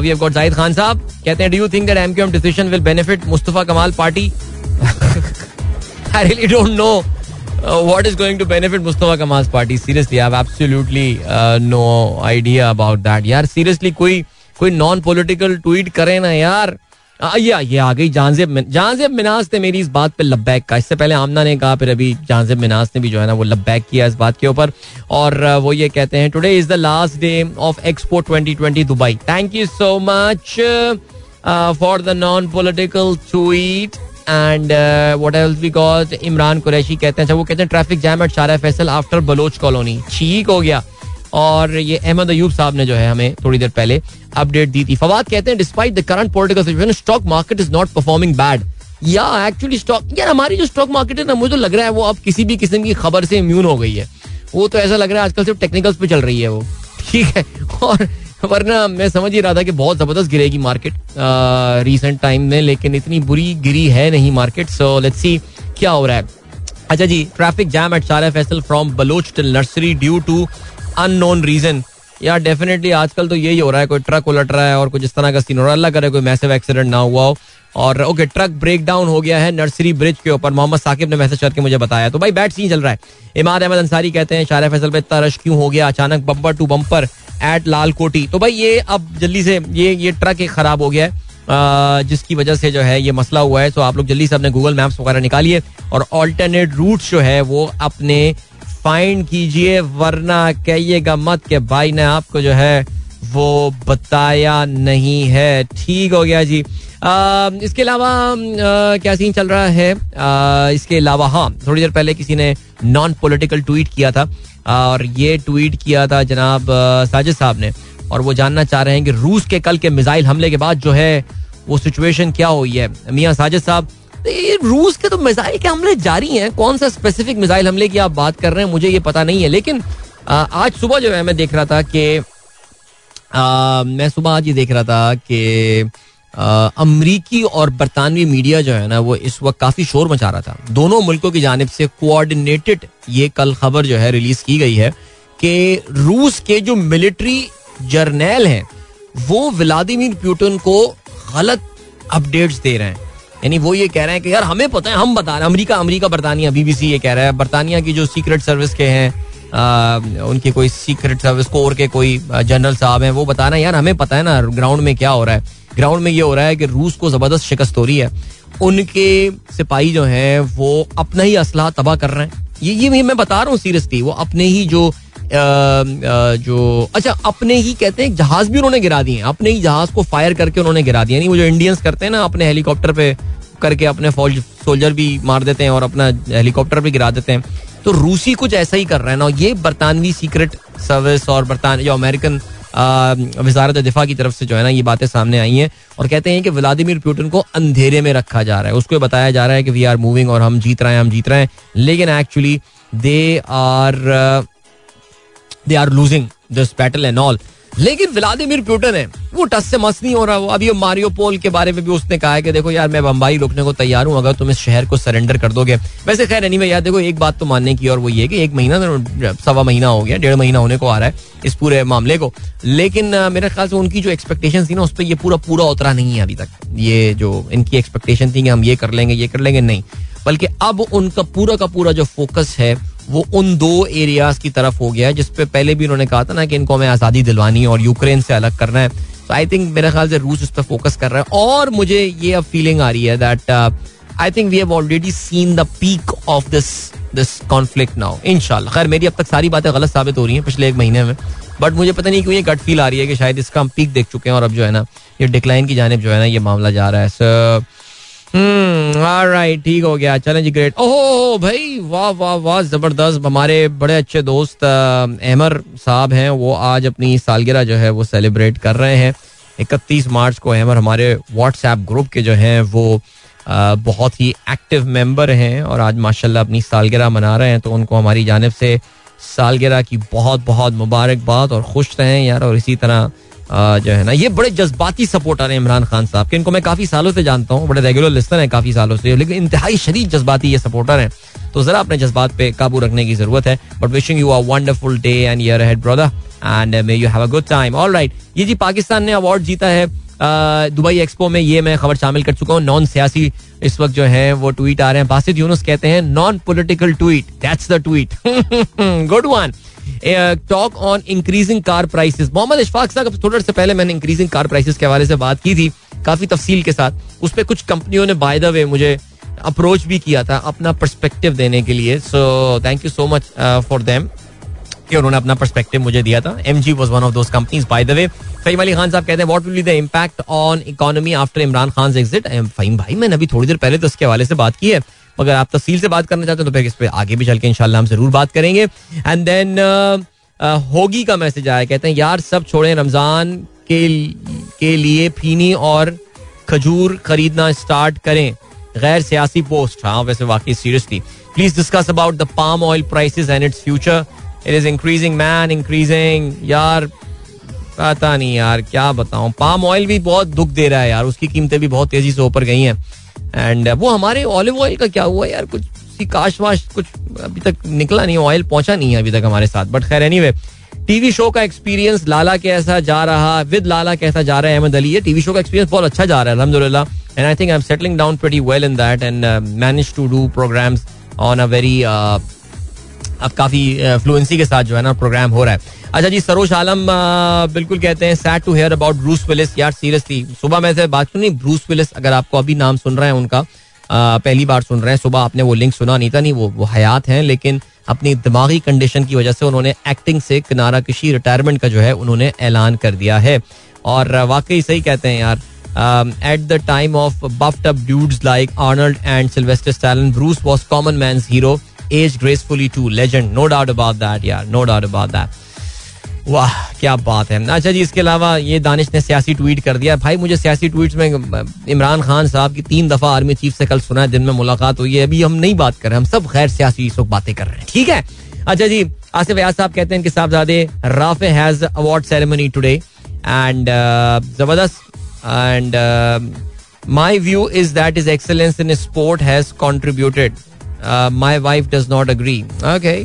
we have got Zahid Khan साहब। कहते हैं do you think that MQM decision will benefit Mustafa Kamal party I really don't know is going to benefit Mustafa Kamal's party? Seriously, I have absolutely uh, no idea about यार seriously कोई कोई non political tweet करे ना यार ये ये आ गई जानजेब जानजेब मिनाज ने मेरी इस बात पे लब्बैक का इससे पहले आमना ने कहा फिर अभी जानजेब मिनाज ने भी जो है ना वो लब्बैक किया इस बात के ऊपर और वो ये कहते हैं today is the last day of expo 2020 Dubai thank you so much for the non political tweet and what else got Imran Qureshi कहते हैं अच्छा वो कहते हैं traffic jam at Shahra Faisal after Bloch colony ठीक हो गया। और ये अहमद अयूब साहब ने जो है हमें थोड़ी देर पहले अपडेट दी थी। फवाद कहते हैं despite the current political situation stock market is not performing bad yeah actually stock यार, हमारी जो स्टॉक मार्केट है ना, मुझे तो लग रहा है वो अब किसी भी किस्म की खबर से इम्यून हो गई है। वो तो ऐसा लग रहा है आजकल सिर्फ़ टेक्निकल्स पे चल रही है वो। ठीक है? और वरना मैं समझ ही रहा था कि बहुत ज़बरदस्त गिरेगी मार्केट रिसेंट टाइम में, लेकिन इतनी बुरी गिरी है नहीं मार्केट सो लेट्स सी क्या हो रहा है। अच्छा जी traffic jam at Shahrah Faisal from Baloch till nursery due to unknown reason yeah definitely आजकल तो यही हो रहा है, कोई ट्रक उलट रहा है और कुछ इस तरह का सीन हो रहा है। अल्लाह करे कोई मैसिव एक्सीडेंट ना हुआ हो। और ओके ट्रक ब्रेक डाउन हो गया है नर्सरी ब्रिज के ऊपर। मोहम्मद साकिब ने मैसेज करके मुझे बताया। तो भाई बैट सीन चल रहा है। इमाद अहमद अंसारी कहते हैं शारा फैसल पे इतना रश क्यों हो गया? अचानक bumper to bumper at Lal Kothi. तो भाई ये अब जल्दी से ये ये ट्रक एक खराब हो गया है। जिसकी वजह से जो है ये मसला हुआ है। तो आप लोग जल्दी से अपने गूगल मैप्स वगैरह निकालिए और ऑल्टरनेट रूट जो है वो अपने फाइंड कीजिए वरना कहिएगा मत के भाई ने आपको जो है वो बताया नहीं है। ठीक हो गया जी। आ, इसके अलावा क्या सीन चल रहा है? आ, इसके अलावा हाँ थोड़ी देर पहले किसी ने नॉन पॉलिटिकल ट्वीट किया था। और ये ट्वीट किया था जनाब साजिद साहब ने। और वो जानना चाह रहे हैं कि रूस के कल के मिसाइल हमले के बाद जो है, वो सिचुएशन क्या हुई है? मियाँ साजिद साहब तो रूस के तो मिसाइल के हमले जारी हैं। कौन सा स्पेसिफिक मिसाइल हमले की आप बात कर रहे हैं? मुझे ये पता नहीं है। लेकिन आज सुबह जो है, मैं देख रहा था कि मैं सुबह आज ये देख रहा था कि अमरीकी और बरतानवी मीडिया जो है ना, वो इस वक्त काफ़ी शोर मचा रहा था। दोनों मुल्कों की जानब से कोऑर्डिनेटेड ये कल खबर जो है रिलीज़ की गई है कि रूस के जो मिलिट्री जर्नैल हैं, वो व्लादिमीर प्यूटन को गलत अपडेट्स दे रहे हैं। यानी वो ये कह रहे हैं कि यार हमें पता है, हम बता रहे हैं, अमरीका, अमेरिका, बरतानिया बीबीसी ये कह रहा है, बरतानिया की जो सीक्रेट सर्विस के हैं उनके कोई सीक्रेट सर्विस कोर के कोई जनरल साहब हैं, वो बता रहे हैं, यार हमें पता है ना ग्राउंड में क्या हो रहा है। ग्राउंड में ये हो रहा है कि रूस को ज़बरदस्त शिकस्त हो रही है। उनके सिपाही जो हैं वो अपना ही असलाह तबाह कर रहे हैं। ये ये मैं बता रहा हूँ सीरियसली वो अपने ही जो आ, आ, जो अच्छा अपने ही कहते हैं जहाज़ भी उन्होंने गिरा दिए अपने ही जहाज़ को फायर करके उन्होंने गिरा दिया। नहीं वो जो इंडियंस करते हैं ना अपने हेलीकॉप्टर पे करके अपने फौज सोल्जर भी मार देते हैं और अपना हेलीकॉप्टर भी गिरा देते हैं। तो रूसी कुछ ऐसा ही कर रहे हैं। ना ये बरतानवी सीक्रेट सर्विस और बरतान जो अमेरिकन वजारत दिफा की तरफ़ से जो है ना ये बातें सामने आई हैं और कहते हैं कि व्लादिमिर पुटिन को अंधेरे में रखा जा रहा है। उसको बताया जा रहा है कि वी आर मूविंग और हम जीत रहे हैं, हम जीत रहे हैं। लेकिन actually they are they are losing this battle and all लेकिन व्लादिमिर पुटिन है, वो टस से मस नहीं हो रहा, वो अभी मारियो पोल के बारे में भी उसने कहा है कि देखो यार, मैं बम्बाई रुकने को तैयार हूँ, अगर तुम इस शहर को सरेंडर कर दोगे। वैसे खैर नहीं यार देखो, एक बात तो मानने की और वो ये कि एक महीना सवा महीना हो गया, डेढ़ महीना होने को आ रहा है इस पूरे मामले को। लेकिन मेरे ख्याल से उनकी जो एक्सपेक्टेशन थी ना, उस पर ये पूरा पूरा उतरा नहीं है अभी तक। ये जो इनकी एक्सपेक्टेशन थी कि हम ये कर लेंगे, ये कर लेंगे, नहीं। बल्कि अब उनका पूरा का पूरा जो फोकस है, वो उन दो एरियाज़ की तरफ़ हो गया है जिसपे पहले भी उन्होंने कहा था ना कि इनको हमें आज़ादी दिलवानी है और यूक्रेन से अलग करना है। तो आई थिंक मेरे ख्याल से रूस उस पर फोकस कर रहा है। और मुझे ये अब फीलिंग आ रही है that I think we have already seen the peak of this this conflict now इनशाला खैर, मेरी अब तक सारी बातें गलत साबित हो रही हैं पिछले एक महीने में। बट मुझे पता नहीं क्यों ये गट फील आ रही है कि शायद इसका हम पीक देख चुके हैं और अब जो है ना, ये डिक्लाइन की जानब जो है ना ये मामला जा रहा है। राइट ठीक हो गया चलें जी ग्रेट ओहो, भाई, वाह वाह वाह, ज़बरदस्त, हमारे बड़े अच्छे दोस्त अहमर साहब हैं, वो आज अपनी सालगिरह जो है वो सेलिब्रेट कर रहे हैं। इकतीस मार्च को अहमर हमारे व्हाट्सएप ग्रुप के जो हैं, वो बहुत ही एक्टिव मेंबर हैं और आज माशाल्लाह अपनी सालगिरह मना रहे हैं तो उनको हमारी जानब से सालगिरह की बहुत बहुत मुबारकबाद और खुश रहें यार और इसी तरह जो है ना, ये बड़े जज्बाती सपोर्टर हैं इमरान खान साहब के, इनको मैं काफ़ी सालों से जानता हूँ, बड़े रेगुलर लिस्टर हैं काफ़ी सालों से, लेकिन इंतहाई शरीर जज्बाती ये सपोर्टर हैं। तो जरा अपने जज्बात पे काबू रखने की ज़रूरत है but wishing you a wonderful day and year ahead brother and may you have a good time all right ये जी पाकिस्तान ने अवार्ड जीता है दुबई एक्सपो में, ये मैं खबर शामिल कर चुका हूँ नॉन सियासी इस वक्त जो है, वो ट्वीट आ रहे हैं। बासित यूनुस कहते हैं non political tweet that's the tweet good one talk on increasing car prices Mohammad Ishfaq साहब थोड़ा से पहले मैंने इंक्रीजिंग कार प्राइसेस के हवाले से बात की थी, काफ़ी तफसील के साथ। उस पर कुछ कंपनियों ने बाय द वे मुझे अप्रोच भी किया था अपना परस्पेक्टिव देने के लिए। So thank you so much for them कि उन्होंने अपना परस्पेक्टिव मुझे दिया था। M G was one of those companies by the way Faheem Ali Khan साहब कहते हैं what will be the impact on economy after Imran Khan exit Faheem भाई, मैंने अभी थोड़ी देर पहले तो उसके हवाले से बात की है। अगर आप तफसील से बात करना चाहते हैं तो फिर इस पर आगे भी चल के इनशाला हम ज़रूर बात करेंगे। एंड देन होगी का मैसेज आया, कहते हैं, यार, सब छोड़े रमज़ान के के लिए फीनी और खजूर खरीदना स्टार्ट करें। गैर सियासी पोस्ट हाँ वैसे वाकई seriously please discuss about the palm oil prices and its future it is increasing man increasing यार, पता नहीं यार, क्या बताऊँ? पाम ऑयल भी बहुत दुख दे रहा है यार, उसकी कीमतें भी बहुत तेज़ी से ऊपर गई हैं। एंड वो हमारे ऑलिव ऑयल का क्या हुआ यार? कुछ काश वाश कुछ अभी तक निकला नहीं ऑयल पहुँचा नहीं है अभी तक हमारे साथ। बट खैर एनी टीवी शो का एक्सपीरियंस लाला कैसा जा रहा विद लाला कैसा जा रहा है अहमद अली टीवी शो का एक्सपीरियंस बहुत अच्छा जा रहा है अलहमदुल्ला and I think I am settling down pretty well in that and manage to do programs on a very अब काफ़ी फ्लुएंसी के साथ जो है ना प्रोग्राम हो रहा है। अच्छा जी, सरोज आलम बिल्कुल कहते हैं sad to hear about Bruce Willis यार सीरियसली सुबह में से बात सुनी ब्रूस विलिस अगर आपको अभी नाम सुन रहे हैं उनका पहली बार सुन रहे हैं, सुबह आपने वो लिंक सुना नहीं था, नहीं, वो वो हयात हैं, लेकिन अपनी दिमागी कंडीशन की वजह से उन्होंने एक्टिंग से किनारा कशी रिटायरमेंट का जो है, उन्होंने ऐलान कर दिया है। और वाकई सही कहते हैं यार at the time of buffed up dudes like Arnold and Sylvester Stallone Bruce was common man's hero aged gracefully to legend no doubt about that यार नो डाउट अबाउट दैट वाह, क्या बात है। अच्छा जी, इसके अलावा ये दानिश ने सियासी ट्वीट कर दिया। भाई, मुझे सियासी ट्वीट्स में इमरान खान साहब की तीन दफ़ा आर्मी चीफ से कल सुना है, दिन में मुलाकात हुई है। अभी हम नहीं बात कर रहे, हम सब खैर सियासी इस वक्त बातें कर रहे हैं। ठीक है? अच्छा जी, आसिफ अयाज साहब कहते हैं कि साहबजादे, Rafay has award ceremony today and ज़बरदस्त। And my view is that is excellence in sport has contributed my wife does not agree okay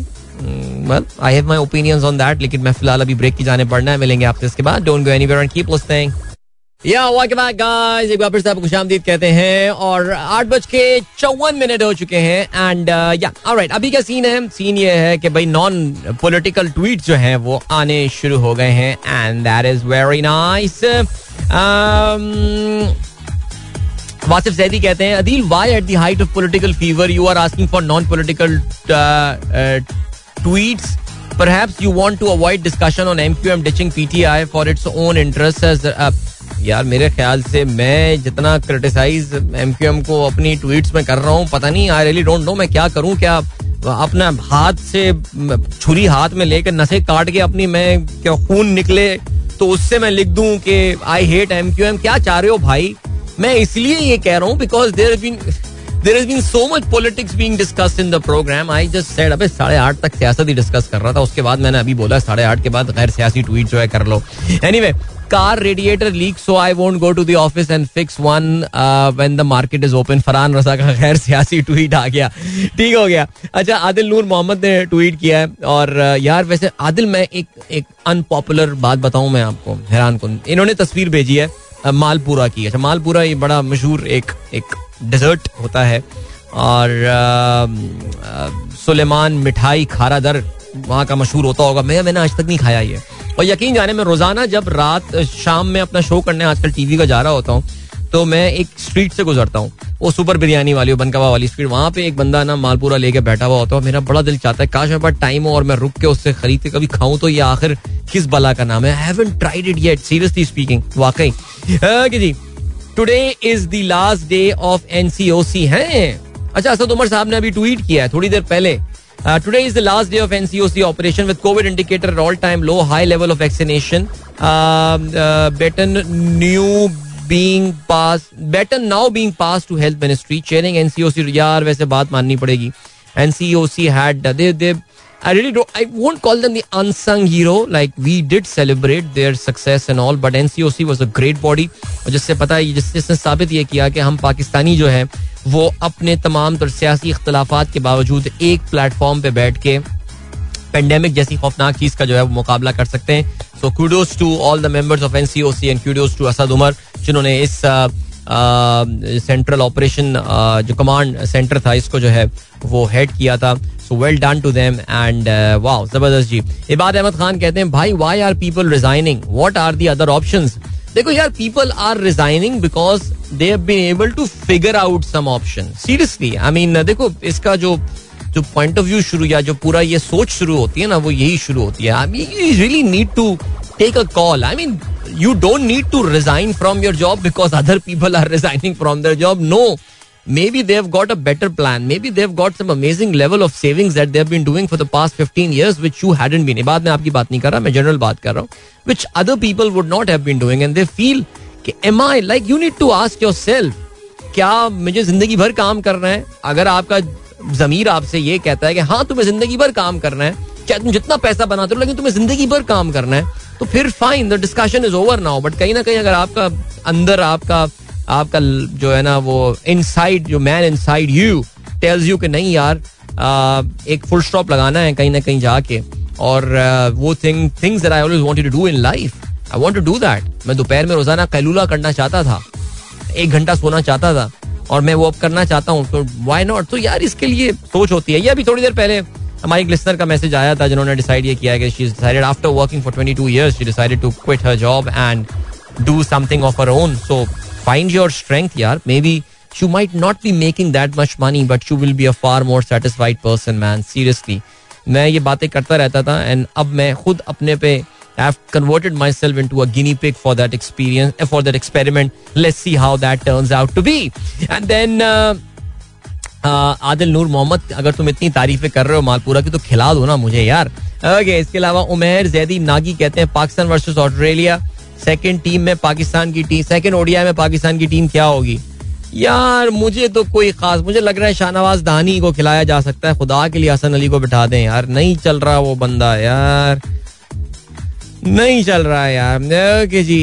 well I have my opinions on that लेकिन मैं फ़िलहाल अभी ब्रेक की जाने पड़ना है, मिलेंगे आपसे इसके बाद। Don't go anywhere and keep listening या वेलकम बैक गाइस एक बार फिर से आपको खुशामदीद कहते हैं, और आठ बज के चौवन मिनट हो चुके हैं एंड या ऑलराइट अभी क्या सीन है। सीन ये है कि भाई नॉन पॉलिटिकल ट्वीट जो हैं, वो आने शुरू हो गए हैं and that is very nice Wasif Zaidi कहते हैं Adeel why at the height of political fever you are asking for non political tweets. Perhaps you want to avoid discussion on MQM ditching PTI for its own interests as uh, यार मेरे ख्याल से मैं जितना criticise MQM को अपनी tweets में कर रहा हूँ पता नहीं आई रियली डोंट नो मैं क्या करूँ क्या अपना हाथ से छुरी हाथ में लेकर नशे काट के अपनी मैं क्या खून निकले तो उससे मैं लिख दूँ कि आई हेट एमक्यूएम क्या चाह रहे हो भाई मैं इसलिए ये कह रहा हूँ because there been there is been so much politics being discussed in the program I just said अबे साढ़े आठ तक सियासत ही डिस्कस कर रहा था। उसके बाद मैंने अभी बोला साढ़े आठ के बाद गैर सियासी ट्वीट जो है कर लो। Anyway car radiator leak so I won't go to the office and fix one when the market is open Farhan Raza का खैर सियासी ट्वीट आ गया। ठीक हो गया। अच्छा आदिल नूर मोहम्मद ने ट्वीट किया है। और uh, यार वैसे आदिल मैं एक एक अनपॉपुलर बात बताऊँ मैं आपको हैरान कौन इन्होंने तस्वीर भेजी है मालपुरा की। अच्छा मालपुरा ये बड़ा मशहूर एक एक डेजर्ट होता है और सुलेमान मिठाई खारा दर वहाँ का मशहूर होता होगा। मैं, मैंने आज तक नहीं खाया ये। और यकीन जाने में रोज़ाना जब रात, शाम में अपना शो करने आजकल टीवी का जा रहा होता हूँ तो मैं एक स्ट्रीट से गुजरता हूँ। वो सुपर बिरयानी वाली बनकवा वाली स्ट्रीट, वहाँ पे एक बंदा ना मालपुरा लेके बैठा हुआ होता है मेरा बड़ा दिल चाहता है, काश मेरे पास टाइम हो और मैं रुक के उससे खरीद के कभी खाऊं तो ये आखिर किस बला का नाम है? I haven't tried it yet seriously speaking वाकई। जी? Today is the last day of NCOC है? अच्छा असद उमर साहब ने अभी ट्वीट किया है, थोड़ी देर पहले। Today is the last day of NCOC operation with covid indicator all time low high level of vaccination baton new being passed, better now being passed to health ministry. Chairing NCOC यार वैसे बात माननी पड़ेगी। NCOC had, they they I really don't. I won't call them the unsung hero. Like we did celebrate their success and all, but NCOC was a great body. और जिससे पता है जिस जिसने साबित ये किया कि हम पाकिस्तानी जो है वो अपने तमाम तर सियासी इख्तलाफात के बावजूद एक प्लेटफॉर्म पे बैठ के पेंडेमिक जैसी खौफनाक चीज़ का जो है वो मुकाबला कर सकते हैं so kudos to all the members of NCOC and kudos to Asad Umar जिन्होंने इस सेंट्रल ऑपरेशन जो कमांड सेंटर था, इसको जो है, वो हेड किया था। So well done to them and wow ज़बरदस्त जी। इबाद अहमद खान कहते हैं, भाई why are people resigning what are the other options देखो यार people are resigning because they have been able to figure out some option seriously I mean देखो, इसका जो जो पॉइंट ऑफ़ व्यू शुरू या जो पूरा ये सोच शुरू होती है ना, वो यही शुरू होती है। I mean you really need to take a call I mean you don't need to resign from your job because other people are resigning from their job. No. Maybe they've got a better plan. Maybe they've got some amazing level of savings that they've been doing for the past 15 years, which you hadn't been. बाद में आपकी बात नहीं कर रहा मैं general बात कर रहा हूँ which other people would not have been doing and they feel कि am I like you need to ask yourself क्या मुझे ज़िंदगी भर काम करना है अगर आपका जमीर आपसे ये कहता है कि हाँ तुम्हें ज़िंदगी भर काम करना है चाहे तुम जितना पैसा बनाते हो लेकिन तुम्हें ज़िंदगी भर काम करना है तो फिर fine the discussion is over now but कहीं ना कहीं अगर आपका अंदर आपका आपका जो है ना वो इनसाइड जो man inside you tells you कि नहीं यार आ, एक फुल स्टॉप लगाना है कहीं ना कहीं जाके। और आ, वो thing things that I always wanted to do in life I want to do that मैं दोपहर में रोज़ाना कैलूला करना चाहता था। एक घंटा सोना चाहता था। और मैं वो अब करना चाहता हूँ तो वाई नॉट तो यार इसके लिए सोच होती है। ये अभी थोड़ी देर पहले हमारी एक लिसनर का मैसेज आया था जिन्होंने डिसाइड ये किया कि after working for 22 years she decided to quit her job and do something of her own so find your strength यार maybe you might not be making that much money but you will be a far more satisfied person man seriously मैं ये बातें करता रहता था and अब मैं खुद अपने पे I have converted myself into a guinea pig for that experience for that experiment let's see how that turns out to be and Adil Noor Mohammad, अगर तुम इतनी तारीफें कर रहे हो मालपुरा की तो खिला दो ना मुझे यार। ओके, इसके अलावा उमेर, जैदी, नागी कहते हैं, Pakistan versus Australia. Second team में पाकिस्तान की टीम सेकंड ओडिया में पाकिस्तान की टीम क्या होगी? यार, मुझे तो कोई खास, मुझे लग रहा है शाहनवाज दानी को खिलाया जा सकता है। खुदा के लिए हसन अली को बिठा दें यार। नहीं चल रहा वो बंदा यार। नहीं चल रहा है यार। Okay ji.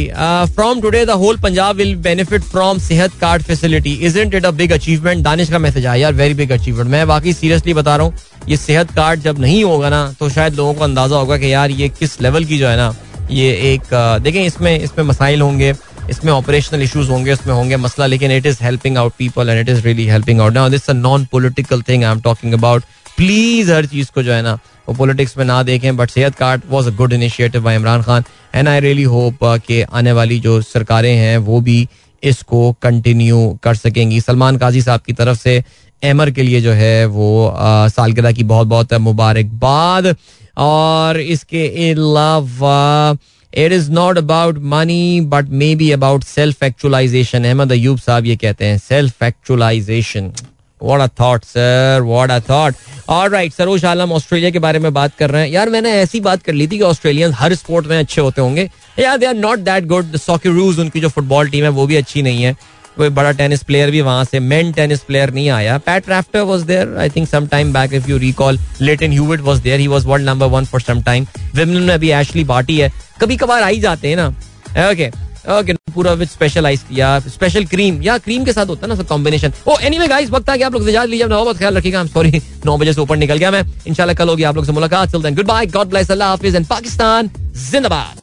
From today the whole Punjab will benefit from Sehat card facility is it a big achievement Danish का मैसेज आया, यार वेरी बिग अचीवमेंट मैं बाकी सीरियसली बता रहा हूँ, ये सेहत कार्ड जब नहीं होगा ना तो शायद लोगों को अंदाज़ा होगा कि यार, ये किस लेवल की जो है ना, ये एक देखें, इसमें इसमें मसाइल होंगे, इसमें ऑपरेशनल इश्यूज़ होंगे, इसमें होंगे मसला, लेकिन it is helping out people and it is really helping out now this a non political thing I am talking about please हर चीज़ को जो है ना वो पॉलिटिक्स में ना देखें but Sehat card was a good initiative by Imran Khan and I really hope कि आने वाली जो सरकारें हैं, वो भी इसको कंटिन्यू कर सकेंगी। सलमान काजी साहब की तरफ़ से एमर के लिए जो है, वो सालगिरह की बहुत बहुत मुबारकबाद। और इसके अलावा it is not about money but maybe about self actualization Ahmed Ayub साहब ये कहते हैं self actualization What a thought, sir. What a thought. All right, Saroj Alam Australia के बारे में बात कर रहे हैं। यार मैंने ऐसी बात कर ली थी कि ऑस्ट्रेलियंस हर स्पोर्ट में अच्छे होते होंगे। यार they are not that good Socceroos उनकी जो फुटबॉल टीम है वो भी अच्छी नहीं है। कोई बड़ा टेनिस प्लेयर भी वहाँ से मेन टेनिस प्लेयर नहीं आया। Pat Rafter was there I think some time back if you recall Lleyton Hewitt was there he was world number one for some time women में अभी एशली बाटी है। कभी कभार आई जाते हैं ना। ओके ओके पूरा विद स्पेशल आइस या स्पेशल क्रीम या क्रीम के साथ होता है ना कॉम्बिनेशन ओ एनीवे गाइस वक्त आ गया, आप लोग इजाज़त लीजिए, अपना बहुत ख्याल रखिएगा। सॉरी नौ बजे से ऊपर निकल गया मैं। इंशाल्लाह कल होगी आप लोग से मुलाकात। चलते हैं गुड बाय गॉड ब्लेस अल्लाह हाफिज. एंड पाकिस्तान, जिंदाबाद।